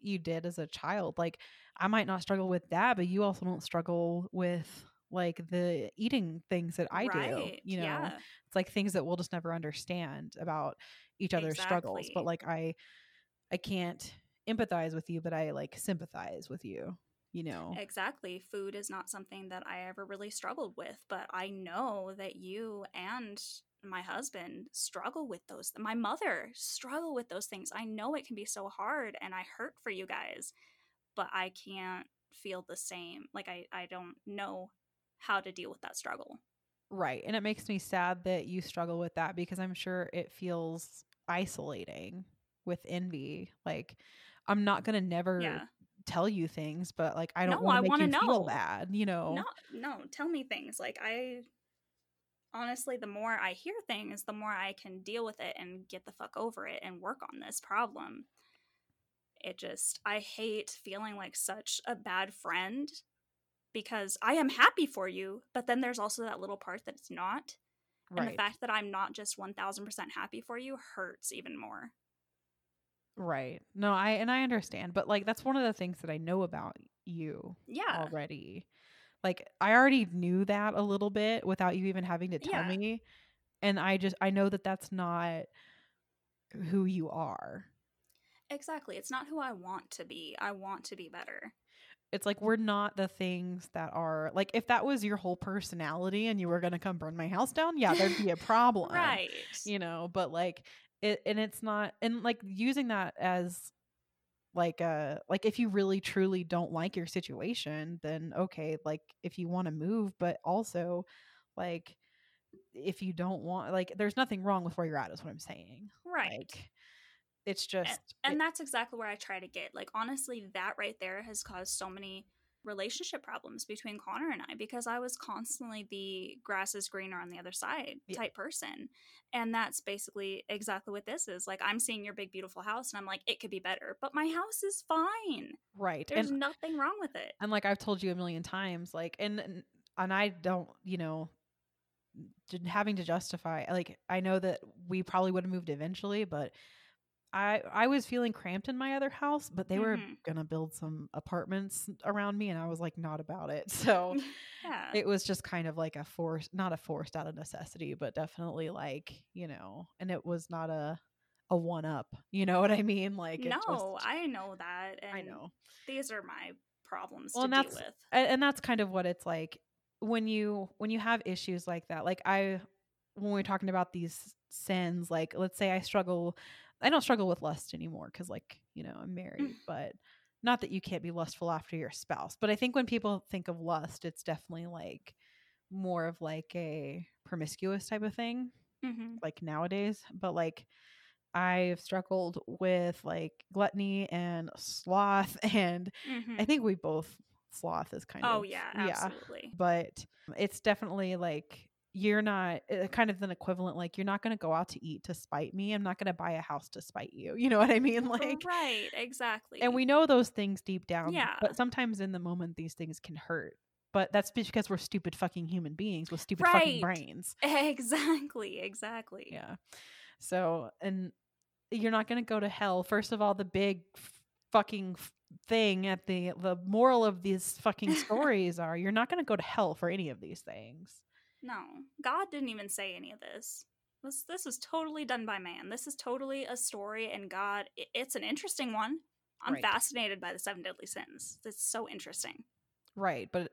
you did as a child. Like I might not struggle with that, but you also don't struggle with like the eating things that I do. You know, yeah. it's like things that we'll just never understand about each other's struggles. But like I I can't empathize with you, but I like sympathize with you, you know. Exactly. Food is not something that I ever really struggled with, but I know that you and my husband struggle with those. My mother struggle with those things. I know it can be so hard and I hurt for you guys, but I can't feel the same. Like I I don't know how to deal with that struggle. Right. And it makes me sad that you struggle with that because I'm sure it feels isolating with envy. Like, I'm not going to never Yeah. Tell you things, but like, I don't No, want to make you feel know. bad, you know? No, no, tell me things. Like I honestly the more I hear things, the more I can deal with it and get the fuck over it and work on this problem. It just I hate feeling like such a bad friend because I am happy for you, but then there's also that little part that it's not. And the fact that I'm not just 1000% happy for you hurts even more. Right. No, I, and I understand, but like, that's one of the things that I know about you Yeah. already. Like, I already knew that a little bit without you even having to tell Yeah. me. And I just, I know that that's not who you are. Exactly. It's not who I want to be. I want to be better. it's like we're not the things that are like if that was your whole personality and you were going to come burn my house down yeah there'd be a [laughs] problem Right. you know but like it and it's not and like using that as like uh like if you really truly don't like your situation then okay like if you want to move but also like if you don't want like there's nothing wrong with where you're at is what i'm saying Right. like it's just and it- that's exactly where I try to get. Like honestly, that right there has caused so many relationship problems between Connor and I because I was constantly the grass is greener on the other side Yeah. type person. And that's basically exactly what this is. Like I'm seeing your big beautiful house and I'm like it could be better, but my house is fine. right There's and nothing wrong with it. and like I've told you a million times, like and and- and I don't, you know, having to justify like I know that we probably would have moved eventually, but I I was feeling cramped in my other house, but they were Mhm. gonna build some apartments around me, and I was like not about it. [laughs] So [laughs] yeah. it was just kind of like a force, not a forced out of necessity, but definitely like you know, and it was not a a one up. You know what I mean? Like no, just, I know that. And I know. these are my problems Well, to and deal that's- with. and, and that's kind of what it's like when you when you have issues like that like i when we're talking about these sins like let's say i struggle i don't struggle with lust anymore because like you know i'm married but not that you can't be lustful after your spouse but i think when people think of lust it's definitely like more of like a promiscuous type of thing hmm like nowadays but like i've struggled with like gluttony and sloth [laughs] and hmm I think we both sloth is kind Oh of yeah, yeah, absolutely. but it's definitely like you're not uh, kind of an equivalent like you're not going to go out to eat to spite me. I'm not going to buy a house to spite you. [laughs] You know what I mean? Like right, exactly. and we know those things deep down. Yeah. But sometimes in the moment these things can hurt. But that's because we're stupid fucking human beings with stupid fucking brains. [laughs] exactly, exactly. Yeah. So, and you're not going to go to hell. First of all, the big fucking thing at the the moral of these fucking [laughs] stories are you're not going to go to hell for any of these things. No, God didn't even say any of this. This this is totally done by man. This is totally a story, and God. It's an interesting one. I'm Right. fascinated by the seven deadly sins. It's so interesting. Right, but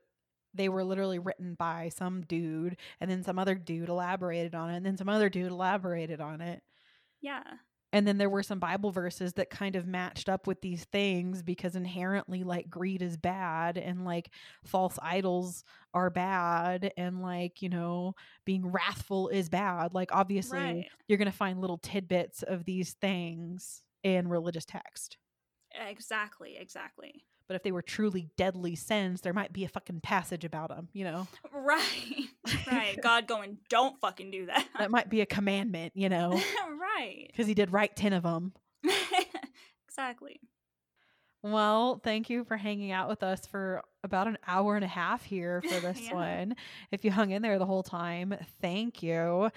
they were literally written by some dude and then some other dude elaborated on it and then some other dude elaborated on it Yeah. And then there were some bible verses that kind of matched up with these things because inherently like greed is bad and like false idols are bad and like you know being wrathful is bad like obviously Right. you're going to find little tidbits of these things in religious text Exactly. Exactly. But if they were truly deadly sins there might be a fucking passage about them you know [laughs] Right. [laughs] Right. God going, don't fucking do that. that might be a commandment you know [laughs] right. because he did write 10 of them exactly. Well, thank you for hanging out with us for about an hour and a half here for this Yeah. one. If you hung in there the whole time, thank you.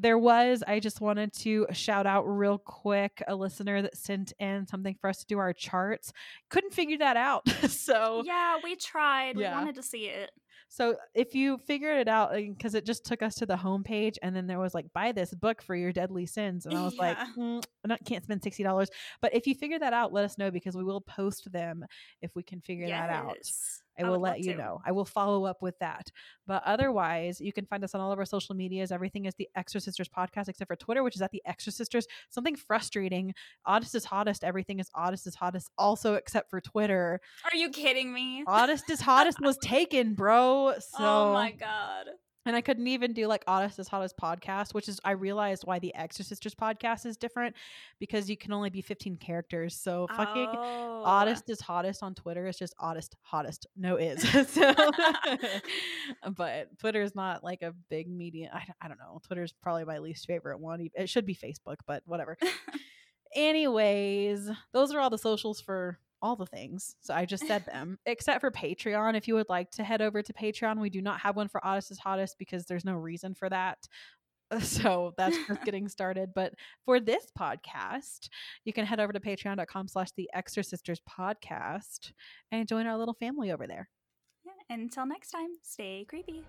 There was, I just wanted to shout out real quick a listener that sent in something for us to do our charts. Couldn't figure that out. [laughs] so, Yeah, we tried. Yeah. We wanted to see it. so if you figured it out, because it just took us to the homepage and then there was like, buy this book for your deadly sins. And I was like, [laughs] mm, I can't spend $60. But if you figure that out, let us know because we will post them if we can figure that out. I I will let you to. know. I will follow up with that. But otherwise, you can find us on all of our social medias. Everything is the Extra Sisters podcast, except for Twitter, which is at the Extra Sisters. Something frustrating. Oddest is hottest. Everything is oddest is hottest. Also, except for Twitter. Are you kidding me? Oddest is hottest was [laughs] taken, bro. So oh my god. And I couldn't even do like Oddest is Hottest podcast, which is I realized why the Extra Sisters podcast is different because you can only be 15 characters. So fucking Oh. oddest is hottest on Twitter. It's just oddest, hottest. No is. [laughs] so, [laughs] [laughs] but Twitter is not like a big media. I, I don't know. Twitter's probably my least favorite one. It should be Facebook, but whatever. Anyways, those are all the socials for all the things. So I just said them, [laughs] except for Patreon. If you would like to head over to Patreon, we do not have one for Oddest is Hottest because there's no reason for that. [laughs] So that's just [laughs] getting started. But for this podcast, you can head over to patreon.com slash the extra sisters podcast and join our little family over there. Yeah, until next time, stay creepy.